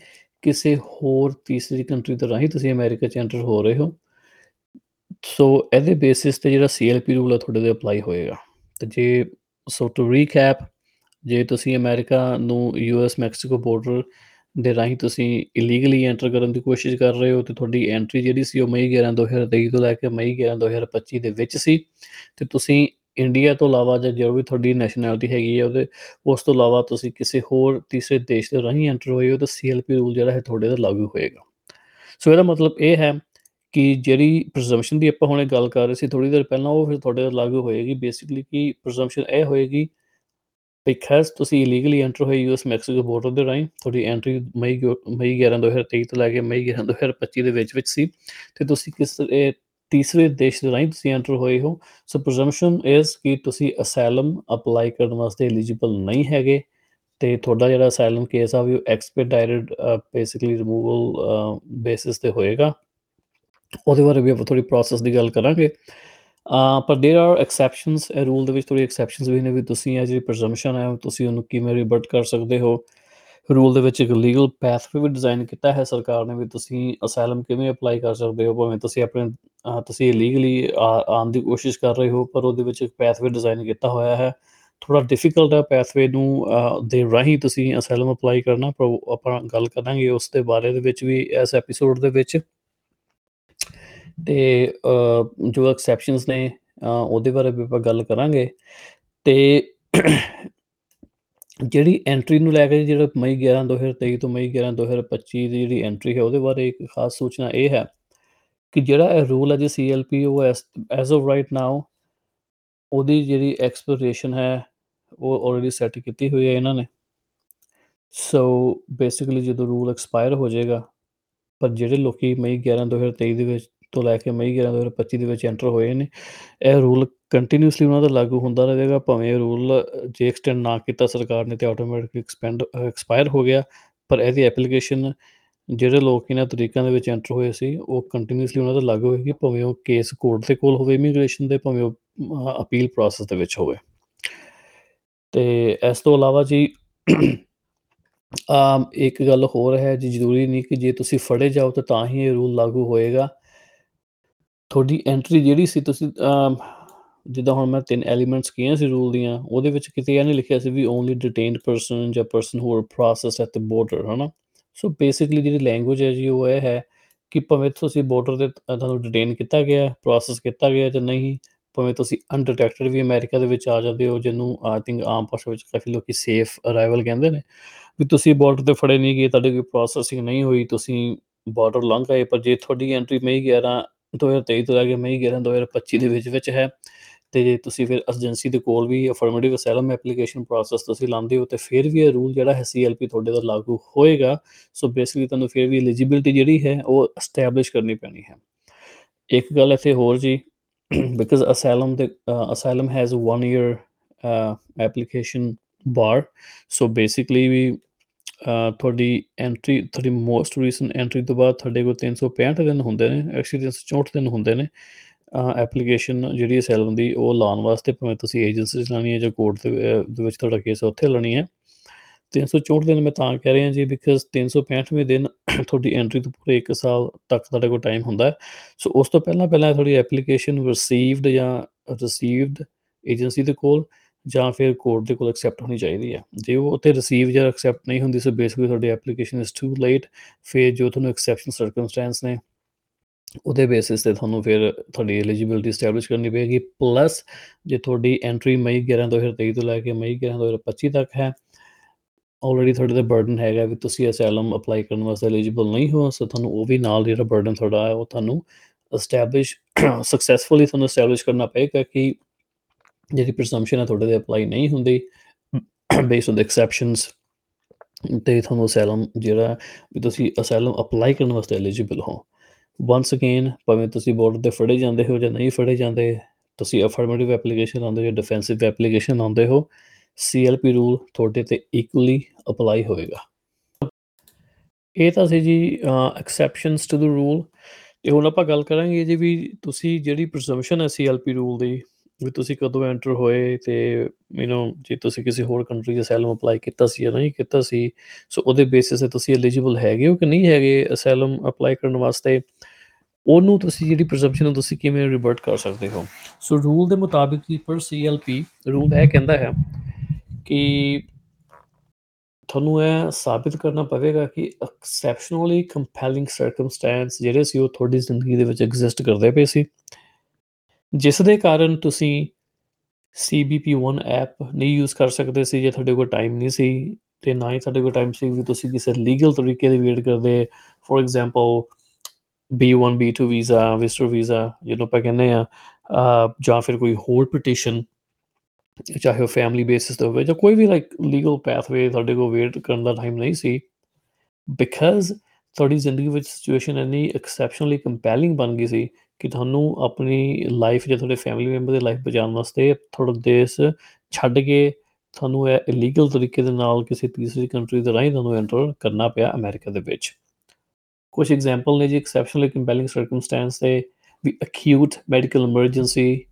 ਕਿਸੇ ਹੋਰ ਤੀਸਰੀ ਕੰਟਰੀ ਤੋਂ ਰਾਹੀਂ ਤੁਸੀਂ ਅਮਰੀਕਾ 'ਚ ਐਂਟਰ ਹੋ ਰਹੇ ਹੋ, ਸੋ ਇਹਦੇ ਬੇਸਿਸ ਤੇ ਜਿਹੜਾ ਸੀਐਲਪੀ ਰੂਲ ਹੈ ਤੁਹਾਡੇ ਤੇ ਅਪਲਾਈ ਹੋਏਗਾ, ਤੇ ਜੇ ਸੋ ਟੂ ਰੀਕੈਪ ਜੇ ਤੁਸੀਂ ਅਮਰੀਕਾ ਨੂੰ ਯੂਐਸ ਮੈਕਸੀਕੋ ਬਾਰਡਰ ਦੇ ਰਾਹੀਂ ਤੁਸੀਂ ਇਲੀਗਲੀ ਐਂਟਰ ਕਰਨ ਦੀ ਕੋਸ਼ਿਸ਼ ਕਰ ਰਹੇ ਹੋ, ਤੇ ਤੁਹਾਡੀ ਐਂਟਰੀ ਜਿਹੜੀ ਸੀ ਉਹ ਮਈ 11 2023 ਤੋਂ ਲੈ ਕੇ ਮਈ 11 2025 ਦੇ ਵਿੱਚ ਸੀ। ਤੇ ਤੁਸੀਂ ਇੰਡੀਆ ਤੋਂ ਇਲਾਵਾ ਜਾਂ ਜੋ ਵੀ ਤੁਹਾਡੀ ਨੈਸ਼ਨੈਲਿਟੀ ਹੈਗੀ ਹੈ ਉਹਦੇ, ਉਸ ਤੋਂ ਇਲਾਵਾ ਤੁਸੀਂ ਕਿਸੇ ਹੋਰ ਤੀਸਰੇ ਦੇਸ਼ ਦੇ ਰਾਹੀਂ ਐਂਟਰ ਹੋਏ ਹੋ, ਤਾਂ ਸੀਐਲਪੀ ਰੂਲ ਜਿਹੜਾ ਹੈ ਤੁਹਾਡੇ ਤੇ ਲਾਗੂ ਹੋਏਗਾ। ਸੋ ਇਹਦਾ ਮਤਲਬ ਇਹ ਹੈ ਕਿ ਜਿਹੜੀ ਪ੍ਰੈਜ਼ੰਪਸ਼ਨ ਦੀ ਆਪਾਂ ਹੁਣੇ ਗੱਲ ਕਰ ਰਹੇ ਸੀ ਥੋੜੀ ਦੇਰ ਪਹਿਲਾਂ, ਉਹ ਫਿਰ ਤੁਹਾਡੇ ਤੇ ਲਾਗੂ ਹੋਏਗੀ ਬੇਸਿਕਲੀ ਕਿ ਪ੍ਰੈਜ਼ੰਪਸ਼ਨ ਇਹ ਹੋਏਗੀ ਬਿਕਾਜ਼ ਤੁਸੀਂ ਇਲੀਗਲੀ ਐਂਟਰ ਹੋਏ ਯੂਐਸ ਮੈਕਸੀਕੋ ਬਾਰਡਰ ਦੇ ਰਾਹੀਂ, ਤੁਹਾਡੀ ਐਂਟਰੀ ਮਈ ਮਈ 11 2023 ਤੋਂ ਲੈ ਕੇ ਮਈ 11 2025 ਦੇ ਵਿੱਚ ਵਿੱਚ ਸੀ, ਤੇ ਤੁਸੀਂ ਕਿਸ ਤੀਸਰੇ ਦੇਸ਼ ਦੇ ਰਾਹੀਂ ਤੁਸੀਂ ਐਂਟਰ ਹੋਏ ਹੋ। ਸੋ ਪ੍ਰੈਜ਼ੰਪਸ਼ਨ ਇਜ਼ ਕਿ ਤੁਸੀਂ ਅਸਾਈਲਮ ਅਪਲਾਈ ਕਰਨ ਵਾਸਤੇ ਐਲੀਜੀਬਲ ਨਹੀਂ ਹੈਗੇ, ਤੇ ਤੁਹਾਡਾ ਜਿਹੜਾ ਅਸਾਈਲਮ ਕੇਸ ਆ ਵੀ ਉਹ ਐਕਸਪੀਡਾਈਟਡ ਬੇਸਿਕਲੀ ਰਿਮੂਵਲ ਬੇਸਿਸ ਤੇ ਹੋਏਗਾ। ਉਹਦੇ ਬਾਰੇ ਵੀ ਆਪਾਂ ਥੋੜੀ ਪ੍ਰੋਸੈਸ ਦੀ ਗੱਲ ਕਰਾਂਗੇ ਅ ਪਰ देयर ਆਰ ਐਕਸੈਪਸ਼ਨਸ ਇਹ ਰੂਲ ਦੇ ਵਿੱਚ ਥੋੜੀ ਐਕਸੈਪਸ਼ਨਸ ਵੀ ਨੇ ਵੀ ਤੁਸੀਂ ਇਹ ਜਿਹੜੀ ਪ੍ਰੈਜ਼ੰਪਸ਼ਨ ਹੈ ਤੁਸੀਂ ਉਹਨੂੰ ਕਿਵੇਂ ਰਿਬਰਟ ਕਰ ਸਕਦੇ ਹੋ ਰੂਲ ਦੇ ਵਿੱਚ ਇੱਕ ਲੀਗਲ ਪੈਥਵੇ ਵੀ ਡਿਜ਼ਾਈਨ ਕੀਤਾ ਹੈ ਸਰਕਾਰ ਨੇ ਵੀ ਤੁਸੀਂ ਅਸਾਈਲਮ ਕਿਵੇਂ ਅਪਲਾਈ ਕਰ ਸਕਦੇ ਹੋ ਭਾਵੇਂ ਤੁਸੀਂ ਆਪਣੇ ਅ, ਤੁਸੀਂ ਲੀਗਲੀ ਆਉਣ ਦੀ ਕੋਸ਼ਿਸ਼ ਕਰ ਰਹੇ ਹੋ ਪਰ ਉਹਦੇ ਵਿੱਚ ਇੱਕ ਪੈਥਵੇ ਡਿਜ਼ਾਈਨ ਕੀਤਾ ਹੋਇਆ ਹੈ ਥੋੜਾ ਡਿਫਿਕਲਟ ਹੈ ਪੈਥਵੇ ਨੂੰ ਅ, ਦੇ ਰਾਹੀਂ ਤੁਸੀਂ ਅਸਾਈਲਮ ਅਪਲਾਈ ਕਰਨਾ ਪਰ ਉਹ ਆਪਾਂ ਗੱਲ ਕਰਾਂਗੇ ਉਸ ਦੇ ਬਾਰੇ ਦੇ ਵਿੱਚ ਵੀ ਇਸ ਐਪੀਸੋਡ ਦੇ ਵਿੱਚ ਤੇ ਅ, ਜੋ ਐਕਸੈਪਸ਼ਨਸ ਨੇ ਅ, ਉਹਦੇ ਬਾਰੇ ਵੀ ਆਪਾਂ ਗੱਲ ਕਰਾਂਗੇ। ਤੇ ਜਿਹੜੀ ਐਂਟਰੀ ਨੂੰ ਲੈ ਕੇ ਜਿਹੜਾ ਮਈ 11 2023 ਤੋਂ ਮਈ 11 2025 ਦੀ ਜਿਹੜੀ ਐਂਟਰੀ ਹੈ ਉਹਦੇ ਬਾਰੇ ਇੱਕ ਖਾਸ ਸੂਚਨਾ ਇਹ ਹੈ ਕਿ ਜਿਹੜਾ ਇਹ ਰੂਲ ਹੈ ਜੀ ਸੀਐਲਪੀ ਉਹ as as of right now ਉਹਦੀ ਜਿਹੜੀ ਐਕਸਪੀਰੇਸ਼ਨ ਹੈ ਉਹ ਆਲਰੇਡੀ ਸੈੱਟ ਕੀਤੀ ਹੋਈ ਹੈ ਇਹਨਾਂ ਨੇ। ਸੋ ਬੇਸਿਕਲੀ ਜਦੋਂ ਰੂਲ ਐਕਸਪਾਇਰ ਹੋ ਜਾਏਗਾ ਪਰ ਜਿਹੜੇ ਲੋਕੀ ਮਈ 11 2023 ਦੇ ਵਿੱਚ ਤੋਂ ਲੈ ਕੇ ਮਈ 11 2025 ਦੇ ਵਿੱਚ ਐਂਟਰ ਹੋਏ ਨੇ। ਇਹ ਰੂਲ ਕੰਟੀਨਿਊਸਲੀ ਉਹਨਾਂ ਦਾ ਲਾਗੂ ਹੁੰਦਾ ਰਹੇਗਾ, ਭਾਵੇਂ ਇਹ ਰੂਲ ਜੇ ਐਕਸਟੈਂਡ ਨਾ ਕੀਤਾ ਸਰਕਾਰ ਨੇ ਤੇ ਆਟੋਮੈਟਿਕਲੀ ਐਕਸਪੈਂਡ ਐਕਸਪਾਇਰ ਹੋ ਗਿਆ, ਪਰ ਇਹਦੀ ਐਪਲੀਕੇਸ਼ਨ ਜਿਹੜੇ ਲੋਕ ਇਹਨਾਂ ਤਰੀਕਾਂ ਦੇ ਵਿੱਚ ਐਂਟਰ ਹੋਏ ਸੀ, ਉਹ ਕੰਟੀਨਿਊਸਲੀ ਉਹਨਾਂ ਦਾ ਲਾਗੂ ਹੋਏਗੀ, ਭਾਵੇਂ ਉਹ ਕੇਸ ਕੋਰਟ ਦੇ ਕੋਲ ਹੋਵੇ ਇਮੀਗ੍ਰੇਸ਼ਨ ਦੇ, ਭਾਵੇਂ ਉਹ ਅਪੀਲ ਪ੍ਰੋਸੈਸ ਦੇ ਵਿੱਚ ਹੋਵੇ। ਤੇ ਇਸ ਤੋਂ ਇਲਾਵਾ ਜੀ, ਆਮ ਇੱਕ ਗੱਲ ਹੋਰ ਹੈ ਜੀ, ਜ਼ਰੂਰੀ ਨਹੀਂ ਕਿ ਜੇ ਤੁਸੀਂ ਫੜੇ ਜਾਓ ਤਾਂ ਤਾਂ ਹੀ ਇਹ ਰੂਲ ਲਾਗੂ ਹੋਏਗਾ। ਤੁਹਾਡੀ ਐਂਟਰੀ ਜਿਹੜੀ ਸੀ ਤੁਸੀਂ ਅਮ, ਜਿੱਦਾਂ ਹੁਣ ਮੈਂ ਤਿੰਨ ਐਲੀਮੈਂਟਸ ਕੀਆਂ ਸੀ ਰੂਲ ਦੀਆਂ ਉਹਦੇ ਵਿੱਚ ਕਿਤੇ ਇਹ ਨਹੀਂ ਲਿਖਿਆ ਸੀ ਵੀ ਓਨਲੀ ਡਿਟੇਨਡ ਪਰਸਨ ਜਾਂ person who are processed at the border ਹਨਾ? ਸੋ ਬੇਸਿਕਲੀ ਜਿਹੜੀ ਲੈਂਗੁਏਜ ਹੈ ਜੀ ਉਹ ਇਹ ਹੈ ਕਿ ਭਾਵੇਂ ਤੁਸੀਂ ਬਾਰਡਰ ਤੇ ਅ, ਤੁਹਾਨੂੰ ਡਿਟੇਨ ਕੀਤਾ ਗਿਆ ਪ੍ਰੋਸੈਸ ਕੀਤਾ ਗਿਆ ਜਾਂ ਨਹੀਂ ਭਾਵੇਂ ਤੁਸੀਂ ਅਨਡਿਟੈਕਟਡ ਵੀ ਅਮਰੀਕਾ ਦੇ ਵਿੱਚ ਆ ਜਾਂਦੇ ਹੋ ਜਿਹਨੂੰ ਆਈ ਥਿੰਕ ਆਮ ਭਾਸ਼ਾ ਵਿੱਚ ਕਾਫੀ ਲੋਕੀ ਸੇਫ ਅਰਾਈਵਲ ਕਹਿੰਦੇ ਨੇ ਵੀ ਤੁਸੀਂ ਬਾਰਡਰ ਤੇ ਫੜੇ ਨਹੀਂ ਗਏ ਤੁਹਾਡੀ ਕੋਈ ਪ੍ਰੋਸੈਸਿੰਗ ਨਹੀਂ ਹੋਈ ਤੁਸੀਂ ਬਾਰਡਰ ਲੰਘ ਗਏ ਪਰ ਜੇ ਤੁਹਾਡੀ ਐਂਟਰੀ ਮਈ 11 2023 ਤੋਂ ਲੈ ਕੇ ਮਈ 11 2025 ਦੇ ਵਿੱਚ ਵਿੱਚ ਹੈ। ਤੇ ਜੇ ਤੁਸੀਂ ਫਿਰ ਏਜੰਸੀ ਦੇ ਕੋਲ ਵੀ ਅਫਰਮੇਟਿਵ ਅਸਾਈਲਮ ਐਪਲੀਕੇਸ਼ਨ ਪ੍ਰੋਸੈਸ ਤੁਸੀਂ ਲਾਉਂਦੇ ਹੋ, ਤੇ ਫਿਰ ਵੀ ਇਹ ਰੂਲ ਜਿਹੜਾ ਹੈ ਸੀਐਲਪੀ ਤੁਹਾਡੇ ਦਾ ਲਾਗੂ ਹੋਏਗਾ। ਸੋ ਬੇਸਿਕਲੀ ਤੁਹਾਨੂੰ ਫਿਰ ਵੀ ਐਲੀਜੀਬਿਲਟੀ ਜਿਹੜੀ ਹੈ ਉਹ ਐਸਟੈਬਲਿਸ਼ ਕਰਨੀ ਪੈਣੀ ਹੈ। ਇੱਕ ਗੱਲ ਇੱਥੇ ਹੋਰ ਜੀ ਬਿਕਾਜ਼ ਅਸਾਈਲਮ ਦੇ asylum has 1 year application bar so basically ਵੀ ਅ, ਤੁਹਾਡੀ ਐਂਟਰੀ ਤੁਹਾਡੀ ਮੋਸਟ ਰੀਸੈਂਟ ਐਂਟਰੀ ਤੋਂ ਬਾਅਦ ਤੁਹਾਡੇ ਕੋਲ 365 ਦਿਨ ਹੁੰਦੇ ਨੇ ਐਕਚੁਅਲੀ 364 ਦਿਨ ਹੁੰਦੇ ਨੇ। ਐਪਲੀਕੇਸ਼ਨ ਜਿਹੜੀ ਅਸਾਈਲਮ ਦੀ ਉਹ ਲਾਉਣ ਵਾਸਤੇ ਭਾਵੇਂ ਤੁਸੀਂ ਏਜੰਸੀ 'ਚ ਲਾਉਣੀ ਹੈ ਜਾਂ ਕੋਰਟ ਦੇ ਅ, ਦੇ ਵਿੱਚ ਤੁਹਾਡਾ ਕੇਸ ਉੱਥੇ ਲਾਉਣੀ ਹੈ। 364 ਦਿਨ ਮੈਂ ਤਾਂ ਕਹਿ ਰਿਹਾ ਜੀ ਬਿਕਾਜ਼ 365ਵੇਂ ਦਿਨ ਤੁਹਾਡੀ ਐਂਟਰੀ ਤੋਂ ਪੂਰੇ 1 ਸਾਲ ਤੱਕ ਤੁਹਾਡੇ ਕੋਲ ਟਾਈਮ ਹੁੰਦਾ ਹੈ। ਸੋ ਉਸ ਤੋਂ ਪਹਿਲਾਂ ਪਹਿਲਾਂ ਤੁਹਾਡੀ ਐਪਲੀਕੇਸ਼ਨ ਰਿਸੀਵਡ ਜਾਂ ਰਿਸੀਵਡ ਏਜੰਸੀ ਦੇ ਕੋਲ ਜਾਂ ਫਿਰ ਕੋਰਟ ਦੇ ਕੋਲ ਐਕਸੈਪਟ ਹੋਣੀ ਚਾਹੀਦੀ ਹੈ। ਜੇ ਉਹ ਉੱਥੇ ਰਿਸੀਵ ਜਾਂ ਐਕਸੈਪਟ ਨਹੀਂ ਹੁੰਦੀ ਸੋ ਬੇਸਿਕਲੀ ਤੁਹਾਡੀ ਐਪਲੀਕੇਸ਼ਨ ਇਜ਼ ਟੂ ਲੇਟ ਫਿਰ ਜੋ ਤੁਹਾਨੂੰ ਐਕਸੈਪਸ਼ਨ ਸਰਕਮਸਟੈਂਸ ਨੇ, ਉਹਦੇ ਬੇਸਿਸ ਤੇ ਤੁਹਾਨੂੰ ਫਿਰ ਤੁਹਾਡੀ ਐਲੀਜੀਬਿਲਟੀ ਸਟੈਬਲਿਸ਼ ਕਰਨੀ ਪਏਗੀ। ਪਲੱਸ ਜੇ ਤੁਹਾਡੀ ਐਂਟਰੀ ਮਈ 11 2023 ਤੋਂ ਲੈ ਕੇ ਮਈ 11 2025 ਤੱਕ ਹੈ ਆਲਰੇਡੀ ਤੁਹਾਡੇ ਤੇ ਬਰਡਨ ਹੈਗਾ ਵੀ ਤੁਸੀਂ ਅਸਾਈਲਮ ਅਪਲਾਈ ਕਰਨ ਵਾਸਤੇ ਐਲੀਜੀਬਲ ਨਹੀਂ ਹੋ ਸੋ ਤੁਹਾਨੂੰ ਉਹ ਵੀ ਨਾਲ ਜਿਹੜਾ ਬਰਡਨ ਤੁਹਾਡਾ ਹੈ, ਉਹ ਤੁਹਾਨੂੰ ਐਸਟੈਬਲਿਸ਼ ਸਕਸੈਸਫੁਲੀ ਤੁਹਾਨੂੰ ਐਸਟੈਬਲਿਸ਼ ਕਰਨਾ ਪਏਗਾ ਕਿ ਜਿਹੜੀ ਪ੍ਰੈਜ਼ੰਪਸ਼ਨ ਹੈ ਤੁਹਾਡੇ ਤੇ ਅਪਲਾਈ ਨਹੀਂ ਹੁੰਦੀ ਬੇਸਡ ਔਨ ਦ ਐਕਸੈਪਸ਼ਨਸ ਤੇ ਤੁਹਾਨੂੰ ਅਸਾਈਲਮ ਜਿਹੜਾ ਵੀ ਤੁਸੀਂ ਅਸਾਈਲਮ ਅਪਲਾਈ ਕਰਨ ਵਾਸਤੇ ਐਲੀਜੀਬਲ ਹੋ। ਵਾਂਸ ਅਗੇਨ ਭਾਵੇਂ ਤੁਸੀਂ ਬਾਰਡਰ ਤੇ ਫੜੇ ਜਾਂਦੇ ਹੋ ਜਾਂ ਨਹੀਂ ਫੜੇ ਜਾਂਦੇ, ਤੁਸੀਂ ਅਫਰਮੇਟਿਵ ਐਪਲੀਕੇਸ਼ਨ ਲਾਉਂਦੇ ਹੋ ਜਾਂ ਡਿਫੈਂਸਿਵ ਐਪਲੀਕੇਸ਼ਨ ਲਾਉਂਦੇ ਹੋ ਸੀਐਲਪੀ ਰੂਲ ਤੁਹਾਡੇ ਤੇ ਇਕੁਅਲੀ ਅਪਲਾਈ ਹੋਏਗਾ। ਇਹ ਤਾਂ ਸੀ ਜੀ ਐਕਸੈਪਸ਼ਨਸ ਟੂ ਦ ਰੂਲ ਤੇ ਹੁਣ ਆਪਾਂ ਗੱਲ ਕਰਾਂਗੇ ਜੀ ਵੀ ਤੁਸੀਂ ਜਿਹੜੀ ਪ੍ਰੈਜ਼ੰਪਸ਼ਨ ਹੈ ਸੀਐਲਪੀ ਰੂਲ ਦੀ ਵੀ ਤੁਸੀਂ ਕਦੋਂ ਐਂਟਰ ਹੋਏ ਤੇ ਯੂ نو ਜੇ ਤੁਸੀਂ ਕਿਸੇ ਹੋਰ ਕੰਟਰੀ ਦੇ ਅਸਾਈਲਮ ਅਪਲਾਈ ਕੀਤਾ ਸੀ ਜਾਂ ਨਹੀਂ ਕੀਤਾ ਸੀ ਸੋ ਉਹਦੇ ਬੇਸਿਸ ਤੇ ਤੁਸੀਂ ਐਲੀਜੀਬਲ ਹੈਗੇ ਹੋ ਕਿ ਨਹੀਂ ਹੈਗੇ ਅਸਾਈਲਮ ਅਪਲਾਈ ਕਰਨ ਵਾਸਤੇ? ਉਹਨੂੰ ਤੁਸੀਂ ਜਿਹੜੀ ਪ੍ਰੈਜ਼ੰਪਸ਼ਨ ਨੂੰ ਤੁਸੀਂ ਕਿਵੇਂ ਰਿਵਰਟ ਕਰ ਸਕਦੇ ਹੋ? ਸੋ ਰੂਲ ਦੇ ਮੁਤਾਬਿਕ ਜੀ ਪਰ ਸੀਐਲਪੀ ਰੂਲ ਇਹ ਕਹਿੰਦਾ ਹੈ ਕਿ ਤੁਹਾਨੂੰ ਇਹ ਸਾਬਿਤ ਕਰਨਾ ਪਵੇਗਾ ਕਿ ਐਕਸੈਪਸ਼ਨਲੀ ਕੰਪੈਲਿੰਗ ਸਰਕਮਸਟੈਂਸ ਜਿਹੜੇ ਸੀ ਉਹ ਤੁਹਾਡੀ ਜ਼ਿੰਦਗੀ ਦੇ ਵਿੱਚ ਐਗਜ਼ਿਸਟ ਕਰਦੇ ਪਏ ਸੀ। ਜਿਸ ਦੇ ਕਾਰਨ ਤੁਸੀਂ CBP1 ਐਪ ਨਹੀਂ ਯੂਜ਼ ਕਰ ਸਕਦੇ ਸੀ ਜੇ ਤੁਹਾਡੇ ਕੋਲ ਟਾਈਮ ਨਹੀਂ ਸੀ ਤੇ ਨਾ ਹੀ ਤੁਹਾਡੇ ਕੋਲ ਟਾਈਮ ਸੀ ਵੀ ਤੁਸੀਂ ਕਿਸੇ ਲੀਗਲ ਤਰੀਕੇ ਦੀ ਵੇਟ ਕਰਦੇ। For example B1 B2 visa visitor visa ਜਿਹਨੂੰ ਆਪਾਂ ਕਹਿੰਦੇ ਆ ਅਹ, ਜਾਂ ਫਿਰ ਕੋਈ ਹੋਰ ਪਟੀਸ਼ਨ ਚਾਹੇ ਉਹ ਫੈਮਿਲੀ ਬੇਸਿਸ ਤੇ ਹੋਵੇ ਜਾਂ ਕੋਈ ਵੀ ਲਾਈਕ ਲੀਗਲ ਪੈਥਵੇ ਤੁਹਾਡੇ ਕੋਲ ਵੇਟ ਕਰਨ ਦਾ ਟਾਈਮ ਨਹੀਂ ਸੀ ਬਿਕਾਜ਼ ਤੁਹਾਡੀ ਜ਼ਿੰਦਗੀ ਵਿੱਚ ਸਿਚੁਏਸ਼ਨ ਇੰਨੀ ਐਕਸੈਪਸ਼ਨਲੀ ਕੰਪੈਲਿੰਗ ਬਣ ਗਈ ਸੀ ਕਿ ਤੁਹਾਨੂੰ ਆਪਣੀ ਲਾਈਫ ਜਾਂ ਤੁਹਾਡੇ ਫੈਮਿਲੀ ਮੈਂਬਰ ਦੀ ਲਾਈਫ ਬਚਾਉਣ ਵਾਸਤੇ ਤੁਹਾਡਾ ਦੇਸ਼ ਛੱਡ ਕੇ ਤੁਹਾਨੂੰ ਇਹ ਇਲੀਗਲ ਤਰੀਕੇ ਦੇ ਨਾਲ ਕਿਸੇ ਤੀਸਰੀ ਕੰਟਰੀ ਦੇ ਰਾਹੀਂ ਤੁਹਾਨੂੰ ਐਂਟਰ ਕਰਨਾ ਪਿਆ ਅਮਰੀਕਾ ਦੇ ਵਿੱਚ। ਕੁਝ ਐਗਜ਼ਾਮਪਲ ਨੇ ਜੀ ਐਕਸੈਪਸ਼ਨਲੀ ਕੰਪੈਲਿੰਗ ਸਰਕਮਸਟੈਂਸ ਤੇ ਵੀ ਅਕਿਊਟ ਮੈਡੀਕਲ ਐਮਰਜੈਂਸੀ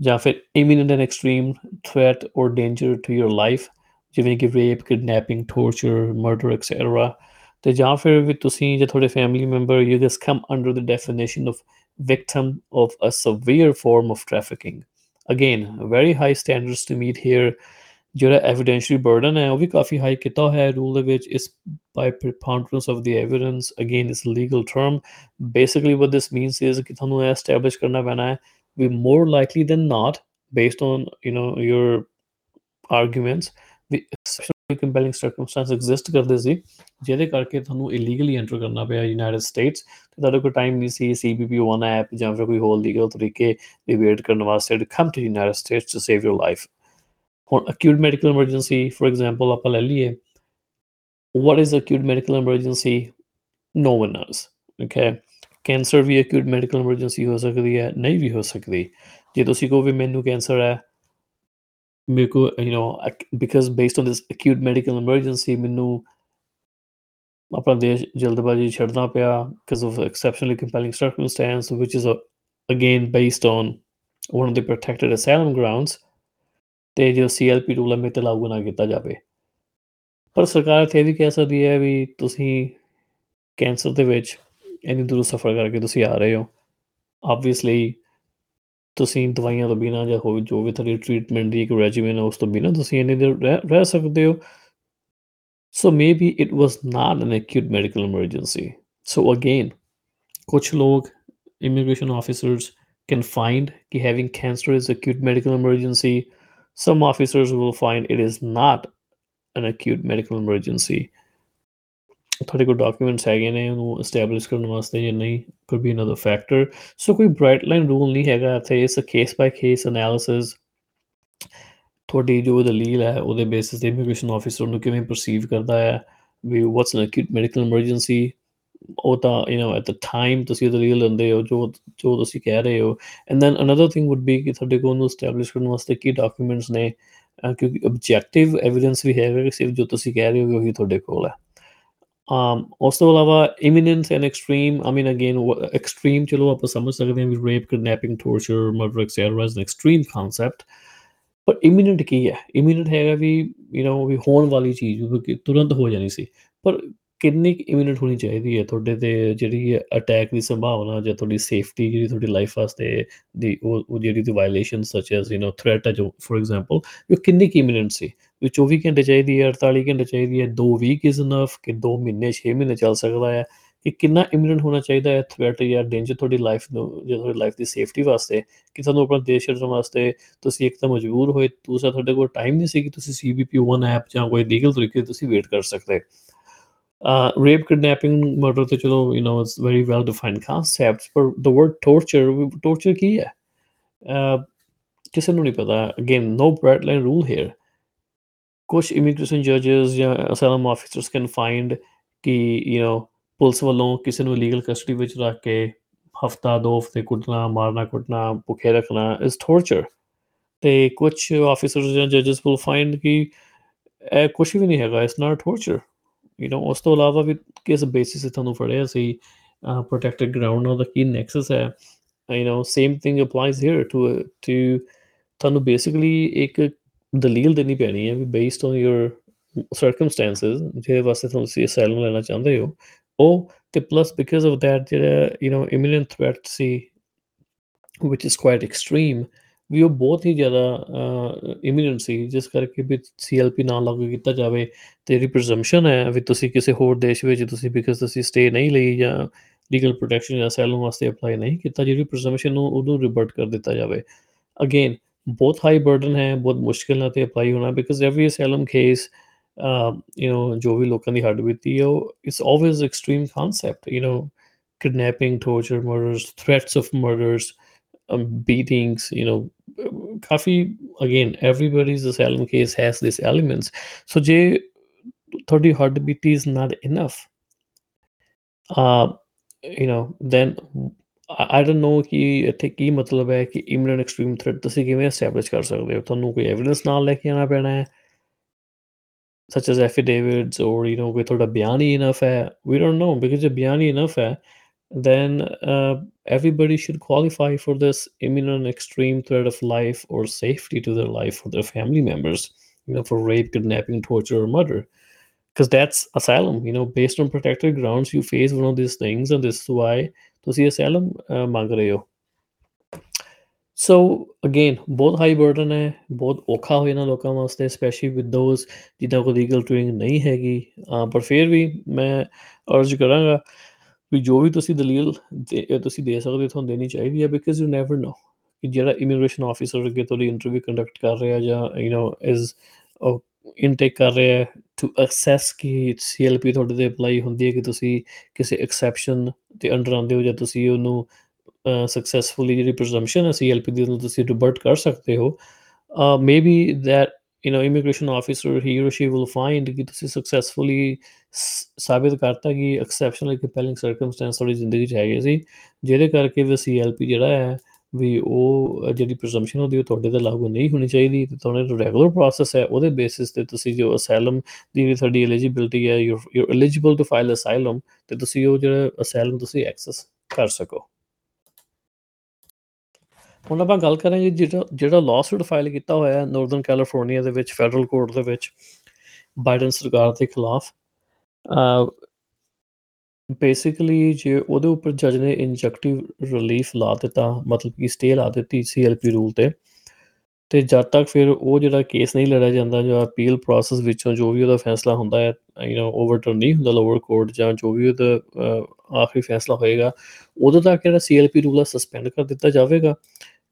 ਜਾਂ ਫਿਰ imminent and extreme threat or danger to your life ਜਿਵੇਂ ਕਿ rape kidnapping torture murder etcetera ਤੇ ਜਾਂ ਫਿਰ ਵੀ ਤੁਸੀਂ ਜਾਂ ਤੁਹਾਡੇ family member you just come under the definition of victim of a severe form of trafficking. Again, very high standards to meet here. ਜਿਹੜਾ ਐਵੀਡੈਂਸ਼ੀਅਲ ਬਰਡਨ ਹੈ ਉਹ ਵੀ ਕਾਫੀ ਹਾਈ ਕੀਤਾ ਹੋਇਆ ਹੈ ਰੂਲ ਦੇ ਵਿੱਚ ਇਸ ਬਾਈ preponderance of the evidence again it's a legal term basically what this means is ਕਿ ਤੁਹਾਨੂੰ ਇਹ ਐਸਟੈਬਲਿਸ਼ ਕਰਨਾ ਪੈਣਾ ਹੈ ਵੀ more likely than not based on you know your arguments the exceptionally compelling circumstance exist ਕਰਦੇ ਸੀ, ਜਿਹਦੇ ਕਰਕੇ ਤੁਹਾਨੂੰ ਇਲੀਗਲੀ ਐਂਟਰ ਕਰਨਾ ਪਿਆ ਯੂਨਾਈਟਿਡ ਸਟੇਟਸ ਤੇ ਤੁਹਾਡੇ ਕੋਲ ਟਾਈਮ ਨਹੀਂ ਸੀ ਸੀਬੀਪੀ 1 ਐਪ ਜਾਂ ਫਿਰ ਕੋਈ ਹੋਰ ਲੀਗਲ ਤਰੀਕੇ ਦੀ ਵੇਟ ਕਰਨ ਵਾਸਤੇ to come to United States to save your life ਹੁਣ acute medical emergency for example ਆਪਾਂ ਲੈ ਲਈਏ। What is acute medical emergency? No one knows, okay? Cancer we acute medical emergency ਹੋ ਸਕਦੀ ਹੈ, ਨਹੀਂ ਵੀ ਹੋ ਸਕਦੀ। ਜੇ ਤੁਸੀਂ ਕਹੋ ਵੀ ਮੈਨੂੰ ਕੈਂਸਰ ਹੈ ਮੇਰੇ ਕੋ you know because based on this acute medical emergency ਮੈਨੂੰ ਆਪਣਾ ਦੇਸ਼ ਜਲਦਬਾਜ਼ੀ ਛੱਡਣਾ ਪਿਆ because of exceptionally compelling circumstance which is uh, again based on one of the protected asylum grounds ਤੇ ਜੋ ਸੀਐਲਪੀ ਰੂਲ ਹੈ ਮੇਰੇ ਤੇ ਲਾਗੂ ਨਾ ਕੀਤਾ ਜਾਵੇ। ਪਰ ਸਰਕਾਰ ਇੱਥੇ ਇਹ ਵੀ ਕਹਿ ਸਕਦੀ ਹੈ ਵੀ ਤੁਸੀਂ ਕੈਂਸਰ ਦੇ ਵਿੱਚ ਇੰਨੀ ਦੂਰ ਸਫ਼ਰ ਕਰਕੇ ਤੁਸੀਂ ਆ ਰਹੇ ਹੋ। ਆਬਵੀਅਸਲੀ ਤੁਸੀਂ ਦਵਾਈਆਂ ਤੋਂ ਬਿਨਾਂ ਜਾਂ ਹੋਰ ਜੋ ਵੀ ਤੁਹਾਡੀ ਟ੍ਰੀਟਮੈਂਟ ਦੀ ਇੱਕ ਰੈਜੀਮਨ ਹੈ ਉਸ ਤੋਂ ਬਿਨਾਂ ਤੁਸੀਂ ਇੰਨੀ ਦੇਰ ਰਹਿ ਰਹਿ ਸਕਦੇ ਹੋ So maybe it was not an acute medical emergency. So again, kuch log immigration officers can find that having cancer is acute medical emergency. Some officers will find it is not an acute medical emergency. ਤੁਹਾਡੇ ਕੋਲ documents ਹੈਗੇ ਨੇ, ਉਹਨੂੰ establish ਕਰਨ ਵਾਸਤੇ ਜਾਂ ਨਹੀਂ, could be another factor. ਸੋ ਕੋਈ ਬ੍ਰਾਈਟ ਲਾਈਨ ਰੂਲ ਨਹੀਂ ਹੈਗਾ ਇੱਥੇ, ਇਸ ਕੇਸ ਬਾਈ ਕੇਸ ਐਨਾਲਿਸਿਸ ਤੁਹਾਡੀ ਜੋ ਦਲੀਲ ਹੈ, ਉਹਦੇ ਬੇਸਿਸ ਤੇ ਇਮੀਗ੍ਰੇਸ਼ਨ ਆਫੀਸਰ ਨੂੰ ਕਿਵੇਂ ਪਰਸੀਵ ਕਰਦਾ ਹੈ, ਵੀ what's an acute medical emergency ਉਹ ਤਾਂ you know at the time ਤੁਸੀਂ ਦਲੀਲ ਲੈਂਦੇ ਹੋ, ਜੋ ਜੋ ਤੁਸੀਂ ਕਹਿ ਰਹੇ ਹੋ। And then another thing would be ਕਿ ਤੁਹਾਡੇ ਕੋਲ ਨੂੰ ਐਸਟੈਬਲਿਸ਼ ਕਰਨ ਵਾਸਤੇ ਕੀ ਡਾਕੂਮੈਂਟਸ ਨੇ ਕਿਉਂਕਿ ਆਬਜੈਕਟਿਵ ਐਵੀਡੈਂਸ ਵੀ ਹੈਗਾ ਕਿ ਸਿਰਫ ਜੋ ਤੁਸੀਂ ਕਹਿ ਰਹੇ ਹੋ, ਉਹੀ ਤੁਹਾਡੇ ਕੋਲ ਹੈ। um ਉਸ ਤੋਂ ਇਲਾਵਾ imminent and extreme I mean again extreme ਚਲੋ ਆਪਾਂ ਸਮਝ ਸਕਦੇ ਹਾਂ ਵੀ rape kidnapping torture murder etcetera is an extreme concept ਪਰ ਇਮੀਨੈਂਟ ਕੀ ਹੈ ਇਮੀਨੈਂਟ ਹੈਗਾ ਵੀ ਯੂ نو ਵੀ ਹੋਣ ਵਾਲੀ ਚੀਜ਼ ਵੀ ਕਿ ਤੁਰੰਤ ਹੋ ਜਾਣੀ ਸੀ ਪਰ ਕਿੰਨੀ ਇਮੀਨੈਂਟ ਹੋਣੀ ਚਾਹੀਦੀ ਹੈ ਤੁਹਾਡੇ ਤੇ ਜਿਹੜੀ ਅਟੈਕ ਦੀ ਸੰਭਾਵਨਾ ਜਾਂ ਤੁਹਾਡੀ ਸੇਫਟੀ ਜਿਹੜੀ ਤੁਹਾਡੀ ਲਾਈਫ ਵਾਸਤੇ ਦੀ ਉਹ ਉਹ ਜਿਹੜੀ ਦੀ violation such as you know threat ਹੈ ਜੋ ਫੋਰ ਐਗਜ਼ਾਮਪਲ ਉਹ ਕਿੰਨੀ ਕੀ ਇਮੀਨੈਂਟ ਸੀ ਵੀ 24 ਘੰਟੇ ਚਾਹੀਦੀ ਹੈ 48 ਘੰਟੇ ਚਾਹੀਦੀ ਹੈ 2 ਵੀਕ ਇਜ਼ ਇਨਫ ਕਿ 2 ਮਹੀਨੇ 6 ਮਹੀਨੇ ਚੱਲ ਸਕਦਾ ਹੈ ਕਿ ਕਿੰਨਾ ਇਮੀਨੈਂਟ ਹੋਣਾ ਚਾਹੀਦਾ ਹੈ ਥ੍ਰੈਟ ਜਾਂ ਡੇਂਜਰ ਤੁਹਾਡੀ ਲਾਈਫ ਨੂੰ ਜਾਂ ਤੁਹਾਡੀ ਲਾਈਫ ਦੀ ਸੇਫਟੀ ਵਾਸਤੇ ਕਿ ਤੁਹਾਨੂੰ ਆਪਣਾ ਦੇਸ਼ ਛੱਡਣ ਵਾਸਤੇ ਤੁਸੀਂ ਇੱਕ ਤਾਂ ਮਜਬੂਰ ਹੋਏ ਦੂਸਰਾ ਤੁਹਾਡੇ ਕੋਲ ਟਾਈਮ ਨਹੀਂ ਸੀ ਕਿ ਤੁਸੀਂ ਸੀਬੀਪੀ 1 ਐਪ ਜਾਂ ਕੋਈ ਲੀਗਲ ਤਰੀਕੇ ਤੁਸੀਂ ਵੇਟ ਕਰ ਸਕਦੇ ਰੇਪ ਕਿਡਨੈਪਿੰਗ ਮਰਡਰ ਤੇ ਚਲੋ you know it's very well defined concepts ਪਰ ਦ ਵਰਡ ਟੌਰਚਰ ਟੌਰਚਰ ਕੀ ਹੈ ਕਿਸੇ ਨੂੰ ਨਹੀਂ ਪਤਾ again no bright line rule here ਕੁਝ ਇਮੀਗ੍ਰੇਸ਼ਨ ਜੱਜਸ ਜਾਂ ਅਸਾਈਲਮ ਆਫੀਸਰਸ ਕੈਨ ਫਾਈਂਡ ਕਿ ਯੂ نو ਪੁਲਿਸ ਵੱਲੋਂ ਕਿਸੇ ਨੂੰ ਲੀਗਲ ਕਸਟਡੀ ਵਿੱਚ ਰੱਖ ਕੇ ਹਫਤਾ ਦੋ ਹਫਤੇ ਕੁੱਟਣਾ ਮਾਰਨਾ ਕੁੱਟਣਾ ਭੁੱਖੇ ਰੱਖਣਾ ਇਜ਼ ਟੌਰਚਰ ਤੇ ਕੁਝ ਆਫੀਸਰਸ ਜਾਂ ਜੱਜਸ ਵਿਲ ਫਾਈਂਡ ਕਿ ਇਹ ਕੁਝ ਵੀ ਨਹੀਂ ਹੈਗਾ it's not torture you know ਉਸ ਤੋਂ ਇਲਾਵਾ ਵੀ ਕਿਸ ਬੇਸਿਸ ਤੇ ਤੁਹਾਨੂੰ ਫੜਿਆ ਸੀ ਪ੍ਰੋਟੈਕਟਡ ਗਰਾਊਂਡ ਉਹਦਾ ਕੀ ਨੈਕਸਸ ਹੈ you know same thing applies here to to ਤੁਹਾਨੂੰ ਬੇਸਿਕਲੀ ਇੱਕ ਦਲੀਲ ਦੇਣੀ ਪੈਣੀ ਹੈ ਵੀ ਬੇਸਡ ਔਨ ਯੂਰ ਸਰਕਮਸਟੈਂਸਸ ਜਿਹਦੇ ਵਾਸਤੇ ਤੁਹਾਨੂੰ ਤੁਸੀਂ ਅਸਾਈਲਮ ਲੈਣਾ ਚਾਹੁੰਦੇ ਹੋ, ਉਹ ਤੇ ਪਲੱਸ ਬਿਕਾਜ਼ ਆਫ ਦੈਟ ਜਿਹੜਾ ਯੂ نو ਇਮੀਨੈਂਟ ਥ੍ਰੈਟ ਸੀ, which is quite extreme, ਵੀ ਉਹ ਬਹੁਤ ਹੀ ਜ਼ਿਆਦਾ ਇਮੀਨੈਂਟ ਸੀ, ਜਿਸ ਕਰਕੇ ਵੀ ਸੀਐਲਪੀ ਨਾ ਲਾਗੂ ਕੀਤਾ ਜਾਵੇ ਤੇ ਜਿਹੜੀ ਹੈ ਵੀ ਤੁਸੀਂ ਕਿਸੇ ਹੋਰ ਦੇਸ਼ ਵਿੱਚ ਤੁਸੀਂ ਬਿਕਾਜ਼ ਤੁਸੀਂ ਸਟੇ ਨਹੀਂ ਲਈ ਜਾਂ ਲੀਗਲ ਪ੍ਰੋਟੈਕਸ਼ਨ ਜਾਂ ਅਸਾਈਲਮ ਵਾਸਤੇ ਅਪਲਾਈ ਨਹੀਂ ਕੀਤਾ ਜਿਹੜੀ ਪ੍ਰੀਜ਼ੰਪਸ਼ਨ ਨੂੰ ਉਹਨੂੰ ਰਿਵਰਟ ਕਰ ਦਿੱਤਾ ਜਾਵੇ। ਅਗੇਨ ਬਹੁਤ ਹਾਈ ਬਰਡਨ ਹੈ ਬਹੁਤ ਮੁਸ਼ਕਿਲ ਨਾਲ ਤੇ ਅਪਲਾਈ ਹੋਣਾ because every asylum case you know ਜੋ ਵੀ ਲੋਕਾਂ ਦੀ ਹੱਡ ਬੀਤੀ ਹੈ ਉਹ it's always extreme concept you know kidnapping torture murders threats of murders um, beatings you know coffee again everybody's asylum case has these elements so ਜੇ ਤੁਹਾਡੀ ਹੱਡ ਬੀਤੀ is not enough uh, you know then I I don't know ਕਿ ਇੱਥੇ ਕੀ ਮਤਲਬ ਹੈ ਕਿ imminent extreme threat ਤੁਸੀਂ ਕਿਵੇਂ ਐਸਟੈਬਲਿਸ਼ ਕਰ ਸਕਦੇ ਹੋ ਤੁਹਾਨੂੰ ਕੋਈ ਐਵੀਡੈਂਸ ਨਾਲ ਲੈ ਕੇ ਆਉਣਾ ਪੈਣਾ ਹੈ such as affidavits or you know ਕੋਈ ਤੁਹਾਡਾ ਬਿਆਨ ਹੀ ਇਨਫ ਹੈ we don't know because ਜੇ ਬਿਆਨ ਹੀ ਇਨਫ ਹੈ then uh, everybody should qualify for this imminent extreme threat of life or safety to their life for their family members you know for rape kidnapping torture or murder because that's asylum you know based on protected grounds you face one of these things and this is why ਤੁਸੀਂ asylum uh, ਮੰਗ ਰਹੇ ਹੋ। So again ਬਹੁਤ high burden ਹੈ ਬਹੁਤ ਔਖਾ ਹੋ ਜਾਣਾ ਲੋਕਾਂ ਵਾਸਤੇ ਸਪੈਸ਼ਲੀ ਵਿਦ ਦੋਜ਼ ਜਿੱਦਾਂ ਕੋਈ ਲੀਗਲ ਟ੍ਰੇਨਿੰਗ ਨਹੀਂ ਹੈਗੀ। ਅ, ਪਰ ਫਿਰ ਵੀ ਮੈਂ ਅਰਜ਼ ਕਰਾਂਗਾ ਵੀ ਜੋ ਵੀ ਤੁਸੀਂ ਦਲੀਲ ਦੇ ਅ, ਤੁਸੀਂ ਦੇ ਸਕਦੇ ਹੋ ਤੁਹਾਨੂੰ ਦੇਣੀ ਚਾਹੀਦੀ ਹੈ ਬਿਕਾਜ਼ ਯੂ ਨੈਵਰ ਨੋ ਕਿ ਜਿਹੜਾ ਇਮੀਗ੍ਰੇਸ਼ਨ ਆਫੀਸਰ ਅੱਗੇ ਤੁਹਾਡੀ ਇੰਟਰਵਿਊ ਕੰਡਕਟ ਕਰ ਰਿਹਾ ਜਾਂ ਯੂ نو ਇਜ਼ ਇਨਟੇਕ ਕਰ ਰਿਹਾ ਹੈ ਟੂ ਅਸੈਸ ਕਿ ਸੀਐਲਪੀ ਤੁਹਾਡੇ ਤੇ ਅਪਲਾਈ ਹੁੰਦੀ ਹੈ ਕਿ ਤੁਸੀਂ ਕਿਸੇ ਐਕਸੈਪਸ਼ਨ ਤੇ ਅੰਡਰ ਆਉਂਦੇ ਹੋ ਜਾਂ ਤੁਸੀਂ ਉਹਨੂੰ ਸਕਸੈਸਫੁਲੀ ਜਿਹੜੀ ਪ੍ਰੀਜ਼ੰਪਸ਼ਨ ਹੈ ਸੀਐਲਪੀ ਦੀ ਉਹਨੂੰ ਤੁਸੀਂ ਰਿਵਰਟ ਕਰ ਸਕਦੇ ਹੋ maybe that you know immigration officer he or she will find ਕਿ ਤੁਸੀਂ ਸਕਸੈਸਫੁਲੀ ਸਾਬਿਤ ਕਰਤਾ ਕਿ ਐਕਸੈਪਸ਼ਨਲ ਕੰਪੈਲਿੰਗ ਸਰਕਮਸਟੈਂਸ ਤੁਹਾਡੀ ਜ਼ਿੰਦਗੀ 'ਚ ਹੈਗੇ ਸੀ ਜਿਹਦੇ ਕਰਕੇ ਵੀ ਸੀਐਲਪੀ ਜਿਹੜਾ ਹੈ ਵੀ ਉਹ ਜਿਹੜੀ ਪ੍ਰੀਜ਼ੰਪਸ਼ਨ ਉਹਦੀ ਉਹ ਤੁਹਾਡੇ ਤੇ ਲਾਗੂ ਨਹੀਂ ਹੋਣੀ ਚਾਹੀਦੀ, ਤੇ ਤੁਹਾਡਾ ਰੈਗੂਲਰ ਪ੍ਰੋਸੈਸ ਹੈ, ਉਹਦੇ ਬੇਸਿਸ ਤੇ ਤੁਸੀਂ ਜੋ ਅਸਾਈਲਮ ਦੀ ਜਿਹੜੀ ਤੁਹਾਡੀ ਐਲੀਜੀਬਿਲਟੀ ਹੈ you you eligible to file asylum ਤੇ ਤੁਸੀਂ ਉਹ ਜਿਹੜਾ ਅਸਾਈਲਮ ਤੁਸੀਂ ਐਕਸੈਸ ਕਰ ਸਕੋ। ਹੁਣ ਆਪਾਂ ਗੱਲ ਕਰਾਂਗੇ ਜਿਹੜਾ ਜਿਹੜਾ ਲਾਸੂਟ ਫਾਈਲ ਕੀਤਾ ਹੋਇਆ ਹੈ ਨਾਰਥਰਨ ਕੈਲੀਫੋਰਨੀਆ ਦੇ ਵਿੱਚ ਫੈਡਰਲ ਕੋਰਟ ਦੇ ਵਿੱਚ ਬਾਈਡਨ ਸਰਕਾਰ ਦੇ ਖਿਲਾਫ। ਬੇਸਿਕਲੀ ਜੇ ਉਹਦੇ ਉੱਪਰ ਜੱਜ ਨੇ ਇੰਜੈਕਟਿਵ ਰਿਲੀਫ ਲਾ ਦਿੱਤਾ ਮਤਲਬ ਕਿ ਸਟੇ ਲਾ ਦਿੱਤੀ ਸੀਐਲਪੀ ਰੂਲ ਤੇ ਤੇ ਜਦ ਤੱਕ ਫਿਰ ਉਹ ਜਿਹੜਾ ਕੇਸ ਨਹੀਂ ਲੜਿਆ ਜਾਂਦਾ ਜਾਂ ਅਪੀਲ ਪ੍ਰੋਸੈਸ ਵਿੱਚੋਂ ਜੋ ਵੀ ਉਹਦਾ ਫੈਸਲਾ ਹੁੰਦਾ ਹੈ ਯੂ نو ਓਵਰਟਰਨ ਨਹੀਂ ਹੁੰਦਾ ਲੋਅਰ ਕੋਰਟ ਜਾਂ ਜੋ ਵੀ ਉਹਦਾ ਅ, ਆਖਰੀ ਫੈਸਲਾ ਹੋਏਗਾ ਉਦੋਂ ਤੱਕ ਜਿਹੜਾ ਸੀਐਲਪੀ ਰੂਲ ਆ ਸਸਪੈਂਡ ਕਰ ਦਿੱਤਾ ਜਾਵੇਗਾ।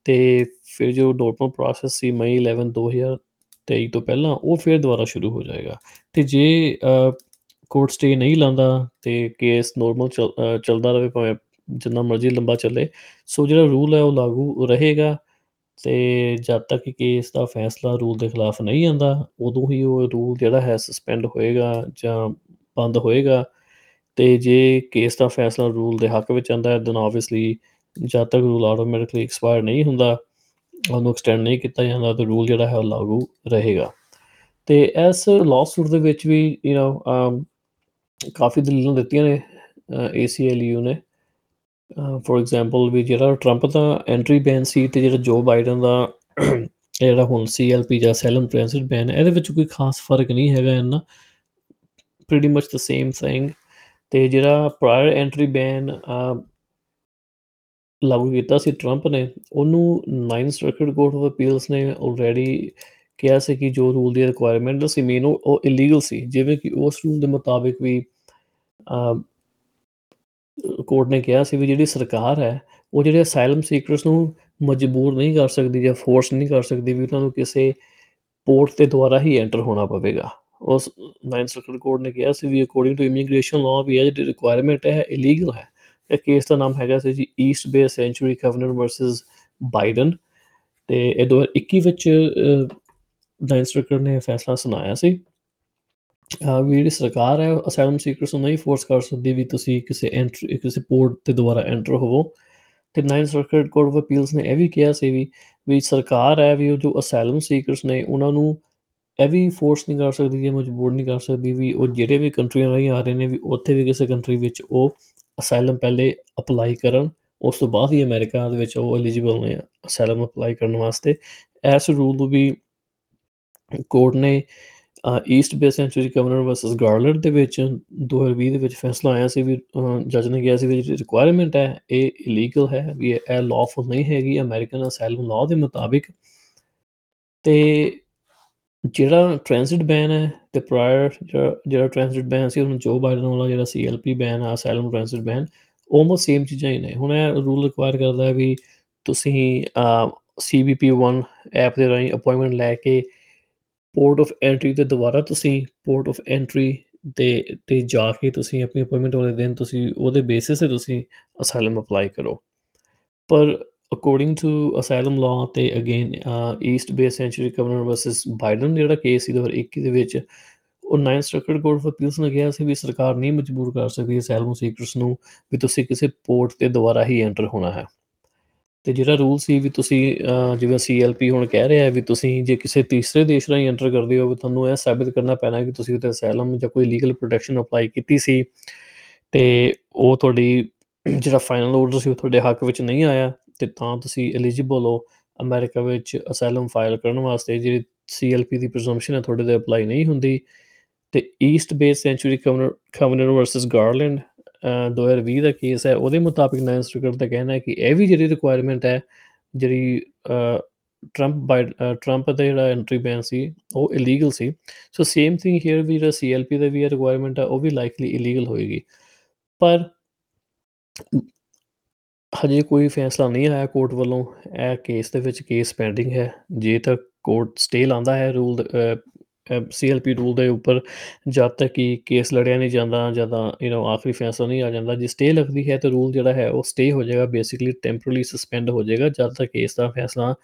ਤੇ ਫਿਰ ਜੋ ਨੋਰਮਲ ਪ੍ਰੋਸੈਸ ਸੀ ਮਈ 11 2023 ਤੋਂ ਪਹਿਲਾਂ ਉਹ ਫਿਰ ਦੁਬਾਰਾ ਸ਼ੁਰੂ ਹੋ ਜਾਏਗਾ। ਤੇ ਜੇ ਕੋਰਟ ਸਟੇ ਨਹੀਂ ਲਾਂਦਾ ਤੇ ਕੇਸ ਨੋਰਮਲ ਚੱਲਦਾ ਰਹੇ ਭਾਵੇਂ ਜਿੰਨਾ ਮਰਜ਼ੀ ਲੰਬਾ ਚੱਲੇ। ਸੋ ਜਿਹੜਾ ਰੂਲ ਹੈ ਉਹ ਲਾਗੂ ਰਹੇਗਾ ਤੇ ਜਦ ਤੱਕ ਕਿ ਕੇਸ ਦਾ ਫੈਸਲਾ ਰੂਲ ਦੇ ਖਿਲਾਫ ਨਹੀਂ ਆਂਦਾ ਉਦੋਂ ਹੀ ਉਹ ਰੂਲ ਜਿਹੜਾ ਹੈ ਸਸਪੈਂਡ ਹੋਏਗਾ ਜਾਂ ਬੰਦ ਹੋਏਗਾ। ਤੇ ਜੇ ਕੇਸ ਦਾ ਫੈਸਲਾ ਰੂਲ ਦੇ ਹੱਕ ਵਿੱਚ ਆਂਦਾ ਹੈ ਦੈਨ ਆਬਵੀਅਸਲੀ ਜਦ ਤੱਕ ਰੂਲ ਆਟੋਮੈਟਿਕਲੀ ਐਕਸਪਾਇਰ ਨਹੀਂ ਹੁੰਦਾ, ਉਹਨੂੰ ਐਕਸਟੈਂਡ ਨਹੀਂ ਕੀਤਾ ਜਾਂਦਾ, ਤਾਂ ਰੂਲ ਜਿਹੜਾ ਹੈ ਉਹ ਲਾਗੂ ਰਹੇਗਾ। ਤੇ ਇਸ ਲਾਸੂਟ ਦੇ ਵਿੱਚ ਵੀ ਯੂ نو ਕਾਫੀ ਦਲੀਲਾਂ ਦਿੱਤੀਆਂ ਨੇ ਏਸੀਐਲਯੂ ਨੇ। ਫੋਰ ਐਗਜ਼ਾਮਪਲ ਵੀ ਜਿਹੜਾ ਟਰੰਪ ਦਾ ਐਂਟਰੀ ਬੈਨ ਸੀ ਤੇ ਜਿਹੜਾ ਜੋ ਬਾਈਡਨ ਦਾ ਜਿਹੜਾ ਹੁਣ ਸੀਐਲਪੀ ਜਾਂ ਸੈਲਮ ਟ੍ਰਾਂਸਿਟ ਬੈਨ ਇਹਦੇ ਵਿੱਚ ਕੋਈ ਖਾਸ ਫ਼ਰਕ ਨਹੀਂ ਹੈਗਾ ਇਹਨਾਂ pretty much the same thing ਤੇ ਜਿਹੜਾ ਪ੍ਰਾਇਰ ਐਂਟਰੀ ਬੈਨ ਲਾਗੂ ਕੀਤਾ ਸੀ ਟਰੰਪ ਨੇ, ਉਹਨੂੰ 9th circuit court of appeals ਨੇ ਆਲਰੇਡੀ ਕਿਹਾ ਸੀ ਕਿ ਜੋ ਰੂਲ ਦੀ ਰਿਕੁਆਇਰਮੈਂਟ ਸੀ ਮੇਨ ਉਹ ਇਲੀਗਲ ਸੀ। ਜਿਵੇਂ ਕਿ ਉਸ ਰੂਲ ਦੇ ਮੁਤਾਬਿਕ ਵੀ ਕੋਰਟ ਨੇ ਕਿਹਾ ਸੀ ਵੀ ਜਿਹੜੀ ਸਰਕਾਰ ਹੈ, ਉਹ ਜਿਹੜੇ ਅਸਾਈਲਮ ਸੀਕਰਸ ਨੂੰ ਮਜਬੂਰ ਨਹੀਂ ਕਰ ਸਕਦੀ ਜਾਂ ਫੋਰਸ ਨਹੀਂ ਕਰ ਸਕਦੀ ਵੀ ਉਹਨਾਂ ਨੂੰ ਕਿਸੇ ਪੋਰਟ ਤੇ ਦੁਆਰਾ ਹੀ ਐਂਟਰ ਹੋਣਾ ਪਵੇਗਾ। ਉਸ 9th ਸਰਕਟ ਕੋਰਟ ਨੇ ਕਿਹਾ ਸੀ ਵੀ ਅਕੋਰਡਿੰਗ ਟੂ ਇਮੀਗ੍ਰੇਸ਼ਨ ਲਾਅ ਵੀ ਇਹ ਜਿਹੜੀ ਰਿਕੁਆਇਰਮੈਂਟ ਹੈ ਇਲੀਗਲ ਹੈ। ਇਹ ਕੇਸ ਦਾ ਨਾਮ ਹੈਗਾ ਸੀ ਜੀ East Bay Sanctuary Covenant versus Biden ਤੇ ਇਹ 2021 ਵਿੱਚ ਨਾਈਨ ਸਰਕਟ ਨੇ ਫੈਸਲਾ ਸੁਣਾਇਆ ਸੀ। ਵੀ ਜਿਹੜੀ ਸਰਕਾਰ ਹੈ ਅਸਾਈਲਮ ਸੀਕਰਸ ਨੂੰ ਨਹੀਂ ਫੋਰਸ ਕਰ ਸਕਦੀ ਵੀ ਤੁਸੀਂ ਕਿਸੇ ਐਂਟਰ ਕਿਸੇ ਪੋਰਟ ਤੇ ਦੁਬਾਰਾ ਐਂਟਰ ਹੋਵੋ। ਤੇ nine circuit court of appeals ਨੇ ਇਹ ਵੀ ਕਿਹਾ ਸੀ ਵੀ ਵੀ ਸਰਕਾਰ ਹੈ ਵੀ ਉਹ ਜੋ ਅਸਾਈਲਮ ਸੀਕਰਸ ਨੇ, ਉਹਨਾਂ ਨੂੰ ਇਹ ਵੀ ਫੋਰਸ ਨਹੀਂ ਕਰ ਸਕਦੀ ਜਾਂ ਮਜਬੂਰ ਨਹੀਂ ਕਰ ਸਕਦੀ ਵੀ ਉਹ ਜਿਹੜੇ ਵੀ ਕੰਟਰੀਆਂ ਰਾਹੀਂ ਆ ਰਹੇ ਨੇ, ਵੀ ਉੱਥੇ ਵੀ ਕਿਸੇ ਕੰਟਰੀ ਵਿੱਚ ਉਹ ਅਸਾਈਲਮ ਪਹਿਲੇ ਅਪਲਾਈ ਕਰਨ। ਉਸ ਤੋਂ ਬਾਅਦ ਹੀ ਅਮਰੀਕਾ ਦੇ ਵਿੱਚ ਉਹ ਐਲੀਜੀਬਲ ਨੇ ਅਸਾਈਲਮ ਅਪਲਾਈ ਕਰਨ ਵਾਸਤੇ। ਐਸ ਰੂਲ ਨੂੰ ਵੀ ਕੋਰਟ ਨੇ East Bay Sanctuary Governor versus Garland ਦੇ ਵਿੱਚ 2020 ਦੇ ਵਿੱਚ ਫੈਸਲਾ ਆਇਆ ਸੀ ਵੀ ਜੱਜ ਨੇ ਕਿਹਾ ਸੀ ਵੀ ਜਿਹੜੀ ਰਿਕੁਆਇਰਮੈਂਟ ਹੈ, ਇਹ ਇਲੀਗਲ ਹੈ, ਵੀ ਇਹ ਲਾਫੁਲ ਨਹੀਂ ਹੈਗੀ ਅਮਰੀਕਨ ਅਸਾਈਲਮ ਲਾਅ ਦੇ ਮੁਤਾਬਿਕ। ਤੇ ਜਿਹੜਾ ਟ੍ਰਾਂਜ਼ਿਟ ਬੈਨ ਹੈ, ਤੇ ਪ੍ਰਾਇਰ ਜਿਹੜਾ ਟ੍ਰਾਂਜ਼ਿਟ ਬੈਨ ਸੀ, ਉਹਨੂੰ ਜੋ ਬਾਈਡਨ ਵਾਲਾ ਜਿਹੜਾ ਸੀਐਲਪੀ ਬੈਨ ਆ asylum transit ban almost same ਚੀਜ਼ਾਂ ਹੀ ਨੇ। ਹੁਣ ਇਹ ਰੂਲ ਰਿਕੁਆਇਰ ਕਰਦਾ ਹੈ ਵੀ ਤੁਸੀਂ ਸੀਬੀਪੀ 1 ਐਪ ਦੇ ਰਾਹੀਂ ਅਪਾਇੰਟਮੈਂਟ ਲੈ ਕੇ ਪੋਰਟ ਆਫ ਐਂਟਰੀ ਤੇ ਦੁਬਾਰਾ ਤੁਸੀਂ ਪੋਰਟ ਆਫ ਐਂਟਰੀ ਤੇ ਤੇ ਜਾ ਕੇ ਤੁਸੀਂ ਆਪਣੀ ਅਪਾਇੰਟਮੈਂਟ ਵਾਲੇ ਦਿਨ ਤੁਸੀਂ ਉਹਦੇ ਬੇਸਿਸ ਤੇ ਤੁਸੀਂ ਅਸਾਈਲਮ ਅਪਲਾਈ ਕਰੋ। ਪਰ ਅਕੋਰਡਿੰਗ ਟੂ ਅਸਾਈਲਮ ਲਾਅ ਤੇ again East Bay Sanctuary Governor versus Biden ਜਿਹੜਾ ਕੇਸ ਸੀ 2021 ਦੇ ਵਿੱਚ, ਉਹ 9th circuit court of appeals ਨੇ ਕਿਹਾ ਸੀ ਵੀ ਸਰਕਾਰ ਨਹੀਂ ਮਜਬੂਰ ਕਰ ਸਕਦੀ ਅਸਾਈਲਮ ਸੀਕਰਸ ਨੂੰ ਵੀ ਤੁਸੀਂ ਕਿਸੇ ਪੋਰਟ ਤੇ ਦੁਬਾਰਾ ਹੀ ਐਂਟਰ ਹੋਣਾ ਹੈ। ਤੇ ਜਿਹੜਾ ਰੂਲ ਸੀ ਵੀ ਤੁਸੀਂ ਅ, ਜਿਵੇਂ ਸੀਐਲਪੀ ਹੁਣ ਕਹਿ ਰਿਹਾ ਹੈ ਵੀ ਤੁਸੀਂ ਜੇ ਕਿਸੇ ਤੀਸਰੇ ਦੇਸ਼ ਰਾਹੀਂ ਐਂਟਰ ਕਰਦੇ ਹੋ ਵੀ ਤੁਹਾਨੂੰ ਇਹ ਸਾਬਿਤ ਕਰਨਾ ਪੈਣਾ ਕਿ ਤੁਸੀਂ ਉੱਥੇ ਅਸਾਈਲਮ ਜਾਂ ਕੋਈ ਲੀਗਲ ਪ੍ਰੋਟੈਕਸ਼ਨ ਅਪਲਾਈ ਕੀਤੀ ਸੀ ਤੇ ਉਹ ਤੁਹਾਡੀ ਜਿਹੜਾ ਫਾਈਨਲ ਆਰਡਰ ਸੀ ਉਹ ਤੁਹਾਡੇ ਹੱਕ ਵਿੱਚ ਨਹੀਂ ਆਇਆ ਤੇ ਤਾਂ ਤੁਸੀਂ ਐਲੀਜੀਬਲ ਹੋ ਅਮਰੀਕਾ ਵਿੱਚ ਅਸਾਈਲਮ ਫਾਈਲ ਕਰਨ ਵਾਸਤੇ ਜਿਹੜੀ ਸੀਐਲਪੀ ਦੀ ਪ੍ਰੈਜ਼ੰਪਸ਼ਨ ਹੈ ਤੁਹਾਡੇ ਤੇ ਅਪਲਾਈ ਨਹੀਂ ਹੁੰਦੀ ਤੇ East Bay Sanctuary Covenant versus Garland 2020 ਦਾ ਕੇਸ ਹੈ, ਉਹਦੇ ਮੁਤਾਬਿਕ ਨਾਈਨ ਸਰਕਟ ਦਾ ਕਹਿਣਾ ਹੈ ਕਿ ਇਹ ਵੀ ਜਿਹੜੀ ਰਿਕੁਆਇਰਮੈਂਟ ਹੈ, ਜਿਹੜੀ ਟਰੰਪ ਬਾਈ ਟਰੰਪ ਦਾ ਜਿਹੜਾ ਐਂਟਰੀ ਬੈਨ ਸੀ, ਉਹ ਇਲੀਗਲ ਸੀ। ਸੋ ਸੇਮ ਥਿੰਗ ਹੇਅਰ ਵੀ ਜਿਹੜਾ ਸੀਐਲਪੀ ਦਾ ਵੀ ਰਿਕੁਆਇਰਮੈਂਟ ਹੈ, ਉਹ ਵੀ ਲਾਈਕਲੀ ਇਲੀਗਲ ਹੋਏਗੀ। ਪਰ ਹਜੇ ਕੋਈ ਫੈਸਲਾ ਨਹੀਂ ਆਇਆ ਕੋਰਟ ਵੱਲੋਂ, ਇਹ ਕੇਸ ਦੇ ਵਿੱਚ ਕੇਸ ਪੈਂਡਿੰਗ ਹੈ। ਜੇ ਤੱਕ ਕੋਰਟ ਸਟੇ ਲਾਉਂਦਾ ਹੈ ਰੂਲ ਸੀਐਲਪੀ ਰੂਲ ਦੇ ਉੱਪਰ ਜਦ ਤੱਕ ਕਿ ਕੇਸ ਲੜਿਆ ਨਹੀਂ ਜਾਂਦਾ ਜਦੋਂ ਯੂ نو ਆਖਰੀ ਫੈਸਲਾ ਨਹੀਂ ਆ ਜਾਂਦਾ, ਜੇ ਸਟੇ ਲੱਗਦੀ ਹੈ ਤਾਂ ਰੂਲ ਜਿਹੜਾ ਹੈ ਉਹ ਸਟੇ ਹੋ ਜਾਏਗਾ ਬੇਸਿਕਲੀ ਟੈਂਪਰੇਰੀ ਸਸਪੈਂਡ ਹੋ ਜਾਏਗਾ, ਜਦ ਤੱਕ ਕੇਸ ਦਾ ਫੈਸਲਾ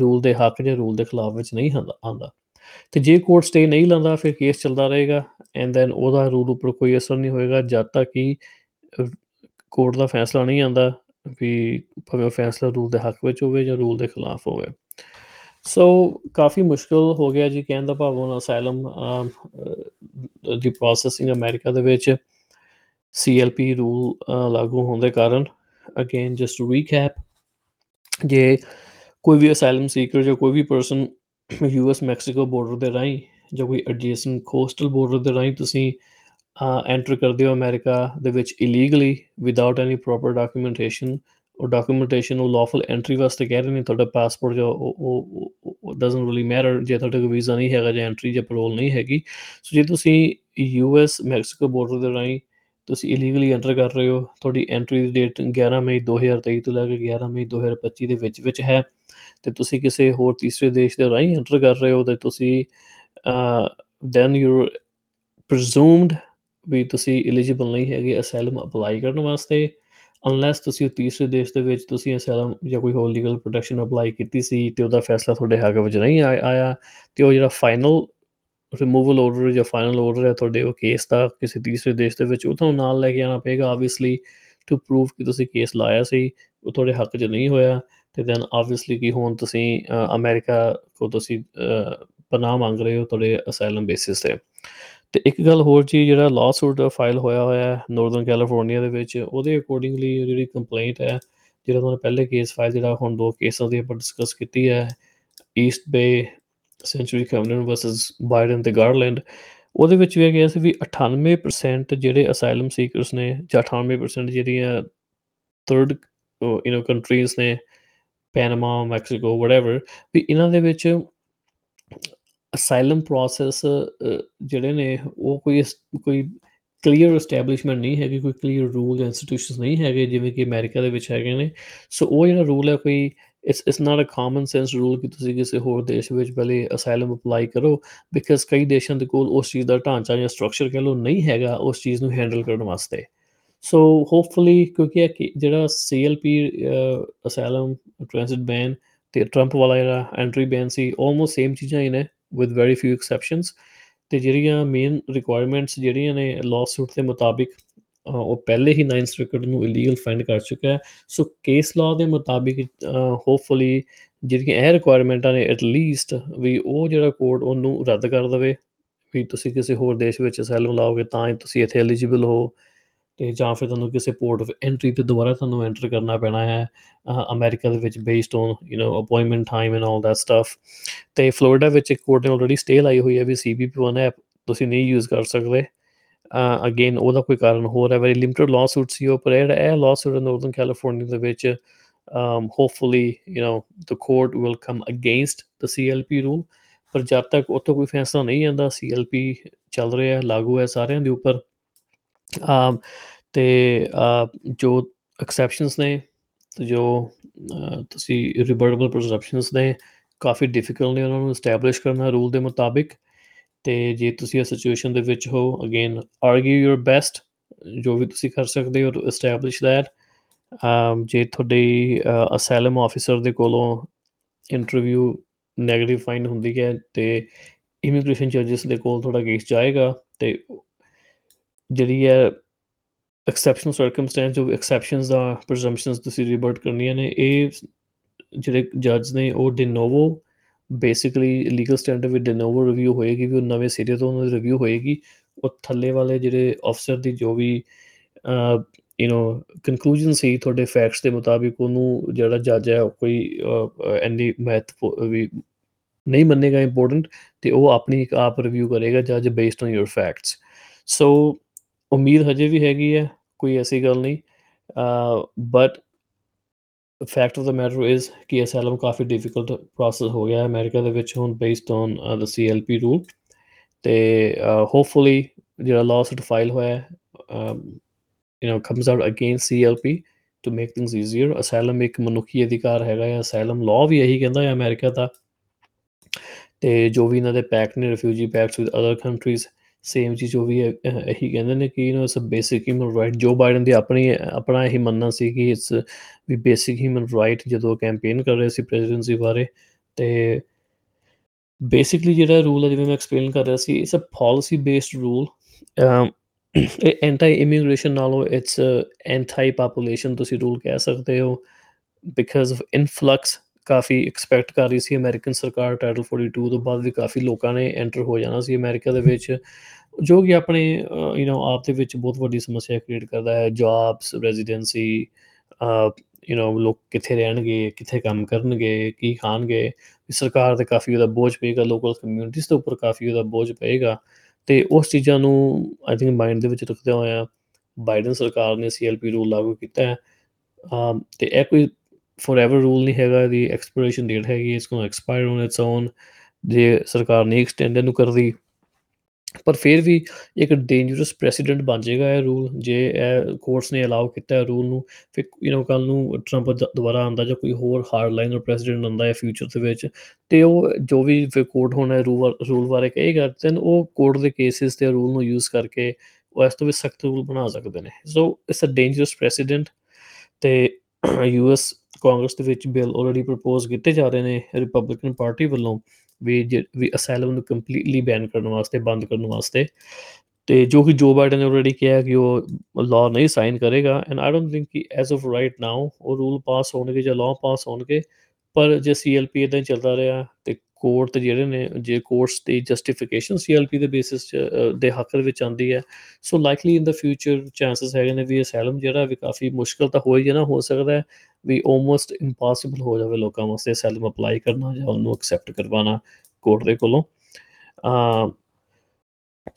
ਰੂਲ ਦੇ ਹੱਕ ਜਾਂ ਰੂਲ ਦੇ ਖਿਲਾਫ ਵਿੱਚ ਨਹੀਂ ਆਂਦਾ ਆਂਦਾ ਤੇ ਜੇ ਕੋਰਟ ਸਟੇ ਨਹੀਂ ਲਾਉਂਦਾ, ਫਿਰ ਕੇਸ ਚੱਲਦਾ ਰਹੇਗਾ ਐਂਡ ਦੈਨ ਉਹਦਾ ਰੂਲ ਉੱਪਰ ਕੋਈ ਅਸਰ ਨਹੀਂ ਹੋਏਗਾ, ਜਦ ਤੱਕ ਕਿ ਕੋਰਟ ਦਾ ਫੈਸਲਾ ਨਹੀਂ ਆਂਦਾ ਵੀ ਭਾਵੇਂ ਉਹ ਫੈਸਲਾ ਰੂਲ ਦੇ ਹੱਕ ਵਿੱਚ ਹੋਵੇ ਜਾਂ ਰੂਲ ਦੇ ਖਿਲਾਫ ਹੋਵੇ। ਸੋ ਕਾਫੀ ਮੁਸ਼ਕਲ ਹੋ ਗਿਆ ਜੀ ਕਹਿਣ ਦਾ ਭਾਵ ਹੁਣ ਅਸਾਈਲਮ ਦੀ ਪ੍ਰੋਸੈਸਿੰਗ ਅਮਰੀਕਾ ਦੇ ਵਿੱਚ ਸੀਐਲਪੀ ਰੂਲ ਲਾਗੂ ਹੋਣ ਦੇ ਕਾਰਨ ਅਗੇਨ ਜਸਟ ਟੂ ਰੀਕੈਪ ਜੇ ਕੋਈ ਵੀ ਅਸਾਈਲਮ ਸੀਕਰ ਜਾਂ ਕੋਈ ਵੀ ਪਰਸਨ ਯੂਐਸ ਮੈਕਸੀਕੋ ਬਾਰਡਰ ਦੇ ਰਾਹੀਂ ਜਾਂ ਕੋਈ ਐਡਜੈਸੈਂਟ ਕੋਸਟਲ ਬਾਰਡਰ ਦੇ ਰਾਹੀਂ ਤੁਸੀਂ ਐਂਟਰ ਕਰਦੇ ਹੋ ਅਮਰੀਕਾ ਦੇ ਵਿੱਚ illegally without any proper documentation ਉਹ ਡਾਕੂਮੈਂਟੇਸ਼ਨ ਉਹ ਲਾਫੁਲ ਐਂਟਰੀ ਵਾਸਤੇ ਕਹਿ ਰਹੇ ਨੇ, ਤੁਹਾਡਾ ਪਾਸਪੋਰਟ ਜੋ ਉਹ ਉਹ ਡਸਨਟ ਰੀਲੀ ਮੈਟਰ ਜੇ ਤੁਹਾਡੇ ਕੋਲ ਵੀਜ਼ਾ ਨਹੀਂ ਹੈਗਾ ਜਾਂ ਐਂਟਰੀ ਜਾਂ ਪੈਰੋਲ ਨਹੀਂ ਹੈਗੀ। ਸੋ ਜੇ ਤੁਸੀਂ ਯੂਐਸ ਮੈਕਸੀਕੋ ਬਾਰਡਰ ਦੇ ਰਾਹੀਂ ਤੁਸੀਂ ਇਲੀਗਲੀ ਐਂਟਰ ਕਰ ਰਹੇ ਹੋ, ਤੁਹਾਡੀ ਐਂਟਰੀ ਦੀ ਡੇਟ 11 ਮਈ 2023 ਤੋਂ ਲੈ ਕੇ 11 ਮਈ 2025 ਦੇ ਵਿੱਚ ਵਿੱਚ ਹੈ, ਤੇ ਤੁਸੀਂ ਕਿਸੇ ਹੋਰ ਤੀਸਰੇ ਦੇਸ਼ ਦੇ ਰਾਹੀਂ ਐਂਟਰ ਕਰ ਰਹੇ ਹੋ, ਤੇ ਤੁਸੀਂ ਦੈਨ ਯੂ ਪ੍ਰਜ਼ੂਮਡ ਵੀ ਤੁਸੀਂ ਐਲੀਜੀਬਲ ਨਹੀਂ ਹੈਗੇ ਅਸਾਈਲਮ ਅਪਲਾਈ ਕਰਨ ਵਾਸਤੇ। ਅਨਲੈਸ ਤੁਸੀਂ ਤੀਸਰੇ ਦੇਸ਼ ਦੇ ਵਿੱਚ ਤੁਸੀਂ ਅਸਾਈਲਮ ਜਾਂ ਕੋਈ ਹੋਰ ਲੀਗਲ ਪ੍ਰੋਟੈਕਸ਼ਨ ਅਪਲਾਈ ਕੀਤੀ ਸੀ ਤੇ ਉਹਦਾ ਫੈਸਲਾ ਤੁਹਾਡੇ ਹੱਕ ਵਿੱਚ ਨਹੀਂ ਆਇਆ, ਤੇ ਉਹ ਜਿਹੜਾ ਫਾਈਨਲ ਰਿਮੂਵਲ ਆਰਡਰ ਜਾਂ ਫਾਈਨਲ ਆਰਡਰ ਹੈ ਤੁਹਾਡੇ ਉਹ ਕੇਸ ਦਾ ਕਿਸੇ ਤੀਸਰੇ ਦੇਸ਼ ਦੇ ਵਿੱਚ, ਉਹ ਤੁਹਾਨੂੰ ਨਾਲ ਲੈ ਕੇ ਆਣਾ ਪਏਗਾ ਆਬਵੀਅਸਲੀ ਟੂ ਪ੍ਰੂਵ ਕਿ ਤੁਸੀਂ ਕੇਸ ਲਾਇਆ ਸੀ, ਉਹ ਤੁਹਾਡੇ ਹੱਕ 'ਚ ਨਹੀਂ ਹੋਇਆ, ਤੇ ਦੈਨ ਆਬਵੀਅਸਲੀ ਕਿ ਹੁਣ ਤੁਸੀਂ ਅਮਰੀਕਾ ਕੋ ਤੁਸੀਂ ਪਨਾਹ ਮੰਗ ਰਹੇ ਹੋ ਤੁਹਾਡੇ ਅਸਾਈਲਮ ਬੇਸਿਸ ਤੇ। ਤੇ ਇੱਕ ਗੱਲ ਹੋਰ ਜੀ, ਜਿਹੜਾ ਲਾਅ ਸੂਟ ਫਾਈਲ ਹੋਇਆ ਹੋਇਆ ਹੈ ਨਾਰਥਰਨ ਕੈਲੀਫੋਰਨੀਆ ਦੇ ਵਿੱਚ, ਉਹਦੇ ਅਕੋਰਡਿੰਗਲੀ ਜਿਹੜੀ ਕੰਪਲੇਂਟ ਹੈ, ਜਿਹੜਾ ਉਹਨਾਂ ਨੇ ਪਹਿਲੇ ਕੇਸ ਫਾਈਲ ਜਿਹੜਾ ਹੁਣ ਦੋ ਕੇਸਾਂ ਦੀ ਆਪਾਂ ਡਿਸਕਸ ਕੀਤੀ ਹੈ East Bay Sanctuary Covenant versus Biden ਤੇ ਗਾਰਲੈਂਡ ਉਹਦੇ ਵਿੱਚ ਵੀ ਇਹ ਗਿਆ ਸੀ ਵੀ 98% ਜਿਹੜੇ ਅਸਾਈਲਮ ਸੀਕਰਸ ਨੇ ਜਾਂ 98% ਜਿਹੜੀਆਂ ਥਰਡ ਯੂ نو ਕੰਟਰੀਜ਼ ਨੇ ਪੈਨਾਮਾ ਮੈਕਸੀਕੋ ਵਟਐਵਰ ਵੀ ਇਹਨਾਂ ਦੇ ਵਿੱਚ ਅਸਾਈਲਮ ਪ੍ਰੋਸੈਸ ਜਿਹੜੇ ਨੇ, ਉਹ ਕੋਈ ਕੋਈ ਕਲੀਅਰ ਐਸਟੈਬਲਿਸ਼ਮੈਂਟ ਨਹੀਂ ਹੈਗੀ, ਕੋਈ ਕਲੀਅਰ ਰੂਲ ਜਾਂ ਇੰਸਟੀਟਿਊਸ਼ਨਸ ਨਹੀਂ ਹੈਗੇ, ਜਿਵੇਂ ਕਿ ਅਮਰੀਕਾ ਦੇ ਵਿੱਚ ਹੈਗੇ ਨੇ। ਸੋ ਉਹ ਜਿਹੜਾ ਰੂਲ ਹੈ, ਕੋਈ it's it's not a common sense rule ਕਿ ਤੁਸੀਂ ਕਿਸੇ ਹੋਰ ਦੇਸ਼ ਵਿੱਚ ਪਹਿਲੇ ਅਸਾਈਲਮ ਅਪਲਾਈ ਕਰੋ ਬਿਕਾਜ਼ ਕਈ ਦੇਸ਼ਾਂ ਦੇ ਕੋਲ ਉਸ ਚੀਜ਼ ਦਾ ਢਾਂਚਾ ਜਾਂ ਸਟਰਕਚਰ ਕਹ ਲੋ ਨਹੀਂ ਹੈਗਾ, ਉਸ ਚੀਜ਼ ਨੂੰ ਹੈਂਡਲ ਕਰਨ ਵਾਸਤੇ। ਸੋ ਹੋਪਫੁਲੀ ਕਿਉਂਕਿ ਇਹ ਜਿਹੜਾ ਸੀਐਲਪੀ ਅਸਾਈਲਮ ਟ੍ਰਾਂਜ਼ਿਟ ਬੈਨ ਤੇ ਟਰੰਪ ਵਾਲਾ ਜਿਹੜਾ ਐਂਟਰੀ ਬੈਨ ਸੀ ਆਲਮੋਸਟ ਸੇਮ ਚੀਜ਼ਾਂ ਹੀ ਨੇ। ਵਿਦ ਵੈਰੀ ਫਿਊ ਐਕਸੈਪਸ਼ਨਸ ਤੇ ਜਿਹੜੀਆਂ ਮੇਨ ਰਿਕੁਆਇਰਮੈਂਟਸ ਜਿਹੜੀਆਂ ਨੇ ਲਾਅ ਸੂਟ ਦੇ ਮੁਤਾਬਿਕ ਉਹ ਪਹਿਲੇ ਹੀ ਨਾਈਨ ਸਰਕਟ ਨੂੰ ਇਲੀਗਲ ਫਾਈਂਡ ਕਰ ਚੁੱਕਾ ਹੈ। ਸੋ ਕੇਸ ਲਾਅ ਦੇ ਮੁਤਾਬਿਕ ਹੋਪਫੁਲੀ ਜਿਹੜੀਆਂ ਇਹ ਰਿਕੁਆਇਰਮੈਂਟਾਂ ਨੇ ਐਟ ਲੀਸਟ ਵੀ ਉਹ ਜਿਹੜਾ ਕੋਡ ਉਹਨੂੰ ਰੱਦ ਕਰ ਦਵੇ। ਵੀ ਤੁਸੀਂ ਕਿਸੇ ਹੋਰ ਦੇਸ਼ ਵਿੱਚ ਅਸਾਈਲਮ ਲਾਓਗੇ ਤਾਂ ਹੀ ਤੁਸੀਂ ਇੱਥੇ ਐਲੀਜੀਬਲ ਹੋ। ਤੇ ਜਾਂ ਫਿਰ ਤੁਹਾਨੂੰ ਕਿਸੇ ਪੋਰਟ ਆਫ ਐਂਟਰੀ ਤੇ ਦੁਬਾਰਾ ਤੁਹਾਨੂੰ ਐਂਟਰ ਕਰਨਾ ਪੈਣਾ ਹੈ ਅਮਰੀਕਾ ਦੇ ਵਿੱਚ based on you know appointment time and all that stuff ਤੇ ਫਲੋਰੀਡਾ ਵਿੱਚ ਇੱਕ ਕੋਰਟ ਨੇ ਆਲਰੇਡੀ ਸਟੇ ਲਾਈ ਹੋਈ ਹੈ ਵੀ ਸੀਬੀਪੀ1 ਐਪ ਤੁਸੀਂ ਨਹੀਂ ਯੂਜ਼ ਕਰ ਸਕਦੇ। ਅਗੇਨ ਉਹਦਾ ਕੋਈ ਕਾਰਨ ਹੋਰ ਹੈ ਵੈਰੀ ਲਿਮਟਿਡ ਲਾਅ ਸੂਟ ਸੀ ਉਹ ਪਰ ਇਹ ਲਾਅ ਸੂਟ ਨਾਰਥਰਨ ਕੈਲੀਫੋਰਨੀਆ ਦੇ ਵਿੱਚ um hopefully, you know, the court will come against the CLP rule, ਪਰ ਜਦ ਤੱਕ ਉੱਥੋਂ ਕੋਈ ਫੈਸਲਾ ਨਹੀਂ ਆਂਦਾ CLP ਚੱਲ ਰਿਹਾ, ਲਾਗੂ ਹੈ ਸਾਰਿਆਂ ਦੇ ਉੱਪਰ um ਤੇ ਜੋ ਐਕਸੈਪਸ਼ਨਸ ਨੇ, ਤੇ ਜੋ ਤੁਸੀਂ ਰਿਬਰਟੇਬਲ ਪ੍ਰੈਜ਼ਰਪਸ਼ਨਸ ਨੇ, ਕਾਫੀ ਡਿਫਿਕਲਟ ਨੇ ਉਹਨਾਂ ਨੂੰ ਐਸਟੈਬਲਿਸ਼ ਕਰਨਾ ਰੂਲ ਦੇ ਮੁਤਾਬਿਕ, ਤੇ ਜੇ ਤੁਸੀਂ ਇਸ ਸਿਚੁਏਸ਼ਨ ਦੇ ਵਿੱਚ ਹੋ ਅਗੇਨ ਆਰਗੂ ਯੂਰ ਬੈਸਟ ਜੋ ਵੀ ਤੁਸੀਂ ਕਰ ਸਕਦੇ ਹੋ ਐਸਟੈਬਲਿਸ਼ ਦੈਟ ਜੇ ਤੁਹਾਡੀ ਅਸਾਈਲਮ ਆਫੀਸਰ ਦੇ ਕੋਲੋਂ ਇੰਟਰਵਿਊ 네ਗੇਟਿਵ ਫਾਈਂਡ ਹੁੰਦੀ ਹੈ, ਤੇ ਇਮੀਗ੍ਰੇਸ਼ਨ ਜੱਜਸ ਦੇ ਕੋਲ ਤੁਹਾਡਾ ਕੇਸ ਜਾਏਗਾ, ਤੇ ਜਿਹੜੀ ਹੈ ਐਕਸੈਪਸ਼ਨਲ ਸਰਕਮਸਟੈਂਸ ਜੋ ਐਕਸੈਪਸ਼ਨਸ ਦਾ ਪ੍ਰੀਜ਼ੰਪਸ਼ਨਸ ਤੁਸੀਂ ਰਿਵਰਟ ਕਰਨੀਆਂ ਨੇ, ਇਹ ਜਿਹੜੇ ਜੱਜ ਨੇ, ਉਹ de novo basically legal standard with de novo review ਹੋਏਗੀ, ਵੀ ਉਹ ਨਵੇਂ ਸਿਰੇ ਤੋਂ ਉਹਨਾਂ ਦੀ ਰਿਵਿਊ ਹੋਏਗੀ। ਉਹ ਥੱਲੇ ਵਾਲੇ ਜਿਹੜੇ ਅਫਸਰ ਦੀ ਜੋ ਵੀ ਯੂ نو ਕਨਕਲੂਜਨ ਸੀ ਤੁਹਾਡੇ ਫੈਕਟਸ ਦੇ ਮੁਤਾਬਿਕ, ਉਹਨੂੰ ਜਿਹੜਾ ਜੱਜ ਹੈ, ਉਹ ਕੋਈ ਐਨੀ ਮੈਥ ਵੀ ਨਹੀਂ ਮੰਨੇਗਾ ਇੰਪੋਰਟੈਂਟ ਤੇ ਉਹ ਆਪਣੀ ਇੱਕ ਆਪ ਰਿਵਿਊ ਕਰੇਗਾ ਜੱਜ based on your facts so ਉਮੀਦ ਹਜੇ ਵੀ ਹੈਗੀ ਹੈ, ਕੋਈ ਐਸੀ ਗੱਲ ਨਹੀਂ but fact of the matter is ਕਿ ਅਸਾਈਲਮ ਕਾਫੀ ਡਿਫਿਕਲਟ ਪ੍ਰੋਸੈਸ ਹੋ ਗਿਆ ਹੈ ਅਮਰੀਕਾ ਦੇ ਵਿੱਚ ਹੁਣ based on the CLP rule ਤੇ ਹੋਪਫੁਲੀ ਜਿਹੜਾ ਲਾਸਟ ਫਾਈਲ ਹੋਇਆ ਹੈ you know, comes out against CLP to make things easier. Asylum ਇੱਕ ਮਨੁੱਖੀ ਅਧਿਕਾਰ ਹੈਗਾ ਹੈ, asylum law ਵੀ ਇਹੀ ਕਹਿੰਦਾ ਹੈ ਅਮਰੀਕਾ ਦਾ ਤੇ ਜੋ ਵੀ ਇਹਨਾਂ ਦੇ ਪੈਕਟ ਨੇ refugee pacts with other countries same ਚੀਜ਼ ਜੋ ਵੀ ਇਹੀ ਕਹਿੰਦੇ ਨੇ ਕਿ you know it's a basic human right Joe Biden ਦੀ ਆਪਣੀ, ਆਪਣਾ ਇਹੀ ਮੰਨਣਾ ਸੀ ਕਿ ਇਟਸ ਵੀ ਬੇਸਿਕ ਹਿਊਮਨ ਰਾਈਟ ਜਦੋਂ ਕੈਂਪੇਨ ਕਰ ਰਹੇ ਸੀ ਪ੍ਰੈਜ਼ੀਡੈਂਸੀ ਬਾਰੇ, ਤੇ ਬੇਸਿਕਲੀ ਜਿਹੜਾ ਰੂਲ ਹੈ, ਜਿਵੇਂ ਮੈਂ ਐਕਸਪਲੇਨ ਕਰ ਰਿਹਾ ਸੀ it's a policy based rule ਇਹ ਐਂਟੀ ਇਮੀਗ੍ਰੇਸ਼ਨ ਨਾਲੋਂ ਇਟਸ ਐਂਟੀ ਪੋਪੂਲੇਸ਼ਨ ਤੁਸੀਂ ਰੂਲ ਕਹਿ ਸਕਦੇ ਹੋ ਬਿਕਾਜ਼ ਆਫ ਇਨਫਲਕਸ ਕਾਫੀ ਐਕਸਪੈਕਟ ਕਰ ਰਹੀ ਸੀ ਅਮਰੀਕਨ ਸਰਕਾਰ ਟਾਈਟਲ 42 ਤੋਂ ਬਾਅਦ ਵੀ ਕਾਫੀ ਲੋਕਾਂ ਨੇ ਐਂਟਰ ਹੋ ਜਾਣਾ ਸੀ ਅਮਰੀਕਾ ਦੇ ਵਿੱਚ ਜੋ ਕਿ ਆਪਣੇ ਯੂ نو ਆਪ ਦੇ ਵਿੱਚ ਬਹੁਤ ਵੱਡੀ ਸਮੱਸਿਆ ਕ੍ਰੀਏਟ ਕਰਦਾ ਹੈ ਜੌਬਸ ਰੈਜ਼ੀਡੈਂਸੀ ਯੂ نو ਲੋਕ ਕਿੱਥੇ ਰਹਿਣਗੇ ਕਿੱਥੇ ਕੰਮ ਕਰਨਗੇ ਕੀ ਖਾਣਗੇ ਸਰਕਾਰ ਤੇ ਕਾਫੀ ਉਹਦਾ ਬੋਝ ਪਏਗਾ ਲੋਕਲ ਕਮਿਊਨਿਟੀਜ਼ ਦੇ ਉੱਪਰ ਕਾਫੀ ਉਹਦਾ ਬੋਝ ਪਏਗਾ ਤੇ ਉਸ ਚੀਜ਼ਾਂ ਨੂੰ ਆਈ ਥਿੰਕ ਮਾਈਂਡ ਦੇ ਵਿੱਚ ਰੱਖਦੇ ਹੋਇਆ ਬਾਈਡਨ ਸਰਕਾਰ ਨੇ ਸੀਐਲਪੀ ਰੂਲ ਲਾਗੂ ਕੀਤਾ ਹੈ ਤੇ ਇਹ ਕੋਈ ਫੋਰਐਵਰ ਰੂਲ ਨਹੀਂ ਹੈਗਾ ਦੀ ਐਕਸਪੀਰੇਸ਼ਨ ਡੇਟ ਹੈਗੀ it's going expire on its own ਜੇ ਸਰਕਾਰ ਨੇ ਐਕਸਟੈਂਡ ਇਹਨੂੰ ਕਰਦੀ। ਪਰ ਫਿਰ ਵੀ ਇੱਕ ਡੇਂਜਰਸ ਪ੍ਰੈਸੀਡੈਂਟ ਬਣ ਜਾਏਗਾ ਇਹ ਰੂਲ ਜੇ ਇਹ ਕੋਰਟਸ ਨੇ ਅਲਾਉ ਕੀਤਾ ਹੈ ਰੂਲ ਨੂੰ, ਫਿਰ ਯੂ نو ਕੱਲ ਨੂੰ ਟਰੰਪ ਦੁਬਾਰਾ ਆਂਦਾ ਜਾਂ ਕੋਈ ਹੋਰ ਹਾਰਡ ਲਾਈਨਰ ਪ੍ਰੈਸੀਡੈਂਟ ਆਂਦਾ ਹੈ ਫਿਊਚਰ ਦੇ ਵਿੱਚ, ਤੇ ਉਹ ਜੋ ਵੀ ਕੋਰਟ ਹੋਣਾ ਰੂਲ ਰੂਲ ਬਾਰੇ ਕਹੇਗਾ ਦੈਨ ਉਹ ਕੋਰਟ ਦੇ ਕੇਸਿਸ ਤੇ ਰੂਲ ਨੂੰ ਯੂਜ਼ ਕਰਕੇ ਉਹ ਇਸ ਤੋਂ ਵੀ ਸਖਤ ਰੂਲ ਬਣਾ ਸਕਦੇ ਨੇ। So it's a dangerous president ਤੇ ਯੂਐਸ ਕਾਂਗਰਸ ਦੇ ਵਿੱਚ ਬਿੱਲ ਆਲਰੇਡੀ ਪ੍ਰਪੋਜ਼ ਕੀਤੇ ਜਾ ਰਹੇ ਨੇ ਰਿਪਬਲਿਕਨ ਪਾਰਟੀ ਵੱਲੋਂ ਵੀ ਵੀ ਅਸਾਈਲਮ ਨੂੰ ਕੰਪਲੀਟਲੀ ਬੈਨ ਕਰਨ ਵਾਸਤੇ, ਬੰਦ ਕਰਨ ਵਾਸਤੇ। ਤੇ ਜੋ ਕਿ ਜੋ ਬਾਈਡਨ ਨੇ ਆਲਰੇਡੀ ਕਿਹਾ ਕਿ ਉਹ ਲਾਅ ਨਹੀਂ ਸਾਈਨ ਕਰੇਗਾ। ਐਂਡ ਆਈ ਡੋਨਟ ਥਿੰਕ ਕਿ ਐਜ਼ ਆਫ ਰਾਈਟ ਨਾਓ ਉਹ ਰੂਲ ਪਾਸ ਹੋਣਗੇ ਜਾਂ ਲਾਅ ਪਾਸ ਹੋਣਗੇ। ਪਰ ਜੇ ਸੀਐਲਪੀ ਇਦਾਂ ਹੀ ਚੱਲਦਾ ਰਿਹਾ ਤੇ ਕੋਰਟ ਤੇ ਜਿਹੜੇ ਨੇ, ਜੇ ਕੋਰਟਸ ਦੀ ਜਸਟੀਫਿਕੇਸ਼ਨ ਸੀਐਲਪੀ ਦੇ ਬੇਸਿਸ ਦੇ ਹੱਕ ਦੇ ਵਿੱਚ ਆਂਦੀ ਹੈ। So likely in the future chances ਹੈਗੇ ਨੇ ਵੀ ਅਸਾਈਲਮ ਜਿਹੜਾ ਵੀ ਕਾਫੀ ਮੁਸ਼ਕਲ ਤਾਂ ਹੋਈ ਜਾਣਾ ਹੋ ਸਕਦਾ ਹੈ ਵੀ ਆਲਮੋਸਟ ਇੰਪੋਸੀਬਲ ਹੋ ਜਾਵੇ ਲੋਕਾਂ ਵਾਸਤੇ ਅਸਾਈਲਮ ਅਪਲਾਈ ਕਰਨਾ ਜਾਂ ਉਹਨੂੰ ਐਕਸੈਪਟ ਕਰਵਾਉਣਾ ਕੋਰਟ ਦੇ ਕੋਲੋਂ।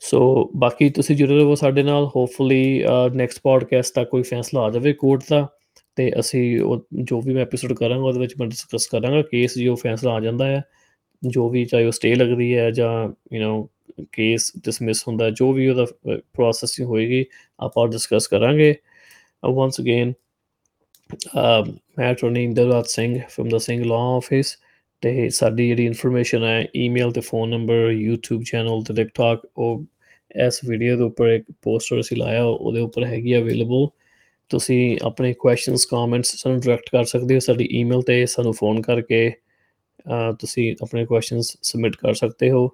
ਸੋ ਬਾਕੀ ਤੁਸੀਂ ਜੁੜੇ ਰਹੋ ਸਾਡੇ ਨਾਲ ਹੋਪਫੁਲੀ ਨੈਕਸਟ ਪੋਡਕਾਸਟ ਤੱਕ ਕੋਈ ਫੈਸਲਾ ਆ ਜਾਵੇ ਕੋਰਟ ਦਾ, ਤੇ ਅਸੀਂ ਉਹ ਜੋ ਵੀ ਮੈਂ ਐਪੀਸੋਡ ਕਰਾਂਗਾ ਉਹਦੇ ਵਿੱਚ ਮੈਂ ਡਿਸਕਸ ਕਰਾਂਗਾ ਕੇਸ ਜੋ ਫੈਸਲਾ ਆ ਜਾਂਦਾ ਹੈ। ਜੋ ਵੀ ਚਾਹੇ ਉਹ ਸਟੇ ਲੱਗਦੀ ਹੈ ਜਾਂ ਯੂ نو ਕੇਸ ਡਿਸਮਿਸ ਹੁੰਦਾ ਜੋ ਵੀ ਉਹਦਾ ਪ੍ਰੋਸੈਸਿੰਗ ਹੋਏਗੀ, ਆਪਾਂ ਡਿਸਕਸ ਕਰਾਂਗੇ। uh, ਵਾਂਸ ਅਗੇਨ um, ਮੈਂ ਅਟਰਨੀ ਇੰਦਰਵਾਤ ਸਿੰਘ ਫਰਮ ਦਾ ਸਿੰਘ ਲਾਅ ਆਫਿਸ ਤੇ ਸਾਡੀ ਜਿਹੜੀ ਇਨਫੋਰਮੇਸ਼ਨ ਹੈ ਈਮੇਲ ਤੇ ਫੋਨ ਨੰਬਰ YouTube ਚੈਨਲ ਤੇ ਟਿਕਟੌਕ ਉਹ ਇਸ ਵੀਡੀਓ ਦੇ ਉੱਪਰ ਇੱਕ ਪੋਸਟਰ ਅਸੀਂ ਲਾਇਆ, ਉਹਦੇ ਉੱਪਰ ਹੈਗੀ ਅਵੇਲੇਬਲ ਤੁਸੀਂ ਆਪਣੇ ਕੁਐਸਚਨਸ ਕਮੈਂਟਸ ਸਾਨੂੰ ਡਾਇਰੈਕਟ ਕਰ ਸਕਦੇ ਹੋ, ਸਾਡੀ ਈਮੇਲ ਤੇ ਸਾਨੂੰ ਫੋਨ ਕਰਕੇ। ਤੁਸੀਂ ਆਪਣੇ ਕੁਐਸਚਨਸ ਸਬਮਿਟ ਕਰ ਸਕਦੇ ਹੋ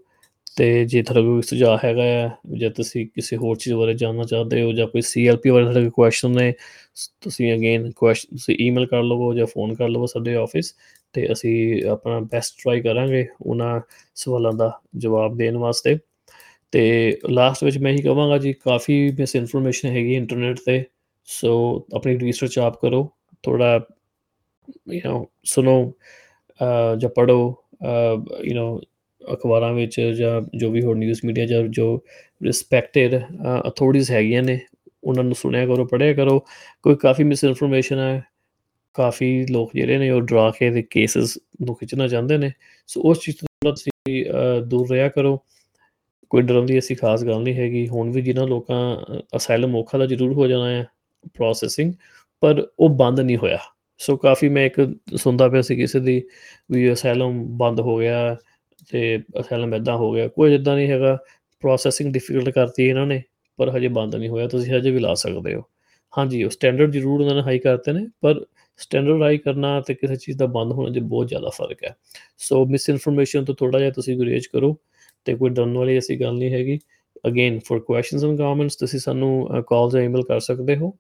ਤੇ ਜੇ ਤੁਹਾਡਾ ਕੋਈ ਸੁਝਾਅ ਹੈਗਾ ਹੈ ਜਾਂ ਤੁਸੀਂ ਕਿਸੇ ਹੋਰ ਚੀਜ਼ ਬਾਰੇ ਜਾਣਨਾ ਚਾਹਦੇ ਹੋ ਜਾਂ ਕੋਈ ਸੀਐਲਪੀ ਬਾਰੇ ਤੁਹਾਡੇ ਕੁਐਸਚਨ ਨੇ ਤੁਸੀਂ ਅਗੇਨ ਕੁਐਸਚਨ ਤੁਸੀਂ ਈਮੇਲ ਕਰ ਲਵੋ ਜਾਂ ਫੋਨ ਕਰ ਲਵੋ ਸਾਡੇ ਆਫਿਸ ਤੇ ਅਸੀਂ ਆਪਣਾ ਬੈਸਟ ਟਰਾਈ ਕਰਾਂਗੇ ਉਹਨਾਂ ਸਵਾਲਾਂ ਦਾ ਜਵਾਬ ਦੇਣ ਵਾਸਤੇ। ਤੇ ਲਾਸਟ ਵਿੱਚ ਮੈਂ ਹੀ ਕਹਾਂਗਾ ਜੀ, ਕਾਫੀ ਮਿਸ ਇਨਫੋਰਮੇਸ਼ਨ ਹੈਗੀ ਇੰਟਰਨੈਟ ਤੇ ਸੋ ਆਪਣੀ ਰਿਸਰਚ ਆਪ ਕਰੋ ਥੋੜਾ ਯੂ نو ਸੁਣੋ। ਜਾਂ ਪੜੋ ਯੂ نو ਅਖਬਾਰਾਂ ਵਿੱਚ ਜਾਂ ਜੋ ਵੀ ਹੋਰ ਨਿਊਜ਼ ਮੀਡੀਆ ਜਾਂ ਜੋ ਰਿਸਪੈਕਟਡ ਅਥਾਰਟੀਜ਼ ਹੈਗੀਆਂ ਨੇ, ਉਹਨਾਂ ਨੂੰ ਸੁਣਿਆ ਕਰੋ, ਪੜ੍ਹਿਆ ਕਰੋ। ਕੋਈ ਕਾਫੀ ਮਿਸ ਇਨਫੋਰਮੇਸ਼ਨ ਹੈ, ਕਾਫੀ ਲੋਕ ਜਿਹੜੇ ਨੇ ਉਹ ਡਰਾ ਕੇ ਦੇ ਕੇਸਸ ਨੂੰ ਖਿੱਚਣਾ ਚਾਹੁੰਦੇ ਨੇ। ਸੋ ਉਸ ਚੀਜ਼ ਤੋਂ ਤੁਸੀਂ ਦੂਰ ਰਿਹਾ ਕਰੋ। ਕੋਈ ਡਰਨ ਦੀ ਐਸੀ ਖਾਸ ਗੱਲ ਨਹੀਂ ਹੈਗੀ। ਹੁਣ ਵੀ ਜਿਨ੍ਹਾਂ ਲੋਕਾਂ ਅਸਾਈਲਮ ਔਖਾ ਦਾ ਜ਼ਰੂਰ ਹੋ ਜਾਣਾ ਹੈ ਪ੍ਰੋਸੈਸਿੰਗ ਪਰ ਉਹ ਬੰਦ ਨਹੀਂ ਹੋਇਆ। ਸੋ ਕਾਫੀ ਮੈਂ ਇੱਕ ਸੁਣਦਾ ਪਿਆ ਸੀ ਕਿਸੇ ਦੀ ਵੀ ਅਸਾਈਲਮ ਬੰਦ ਹੋ ਗਿਆ ਤੇ ਅਸਾਈਲਮ ਇਦਾਂ ਹੋ ਗਿਆ। ਕੋਈ ਇਦਾਂ ਨਹੀਂ ਹੈਗਾ ਪ੍ਰੋਸੈਸਿੰਗ ਡਿਫਿਕਲਟ ਕਰਤੀ ਇਹਨਾਂ ਨੇ, ਪਰ ਹਜੇ ਬੰਦ ਨਹੀਂ ਹੋਇਆ, ਤੁਸੀਂ ਹਜੇ ਵੀ ਲਾ ਸਕਦੇ ਹੋ। ਹਾਂਜੀ, ਉਹ ਸਟੈਂਡਰਡ ਜ਼ਰੂਰ ਉਹਨਾਂ ਨੇ ਹਾਈ ਕਰਤੇ ਨੇ, ਪਰ ਸਟੈਂਡਰਡ ਹਾਈ ਕਰਨਾ ਤੇ ਕਿਸੇ ਚੀਜ਼ ਦਾ ਬੰਦ ਹੋਣਾ 'ਚ ਬਹੁਤ ਜ਼ਿਆਦਾ ਫ਼ਰਕ ਹੈ। ਸੋ ਮਿਸ ਇਨਫੋਰਮੇਸ਼ਨ ਤੋਂ ਥੋੜਾ ਜਿਹਾ ਤੁਸੀਂ ਗੁਰੇਜ਼ ਕਰੋ ਤੇ ਕੋਈ ਡਰਨ ਵਾਲੀ ਐਸੀ ਗੱਲ ਨਹੀਂ ਹੈਗੀ। Again for questions and comments ਤੁਸੀਂ ਸਾਨੂੰ ਕਾਲ ਜਾਂ ਈਮੇਲ ਕਰ ਸਕਦੇ ਹੋ।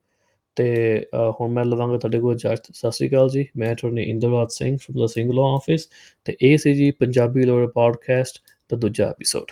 ਤੇ ਅ, ਹੁਣ ਮੈਂ ਲਵਾਂਗਾ ਤੁਹਾਡੇ ਕੋਲ ਇਜਾਜ਼ਤ ਸਤਿ ਸ਼੍ਰੀ ਅਕਾਲ ਜੀ। ਮੈਂ ਅਟਾਰਨੀ ਇੰਦਰਰਾਜ ਸਿੰਘ ਫਰਮ ਦਾ ਸਿੰਘ ਲਾਅ ਆਫਿਸ ਤੇ ਇਹ ਸੀ ਜੀ ਪੰਜਾਬੀ ਲੋਅਰ ਪੋਡਕਾਸਟ ਦਾ ਦੂਜਾ ਐਪੀਸੋਡ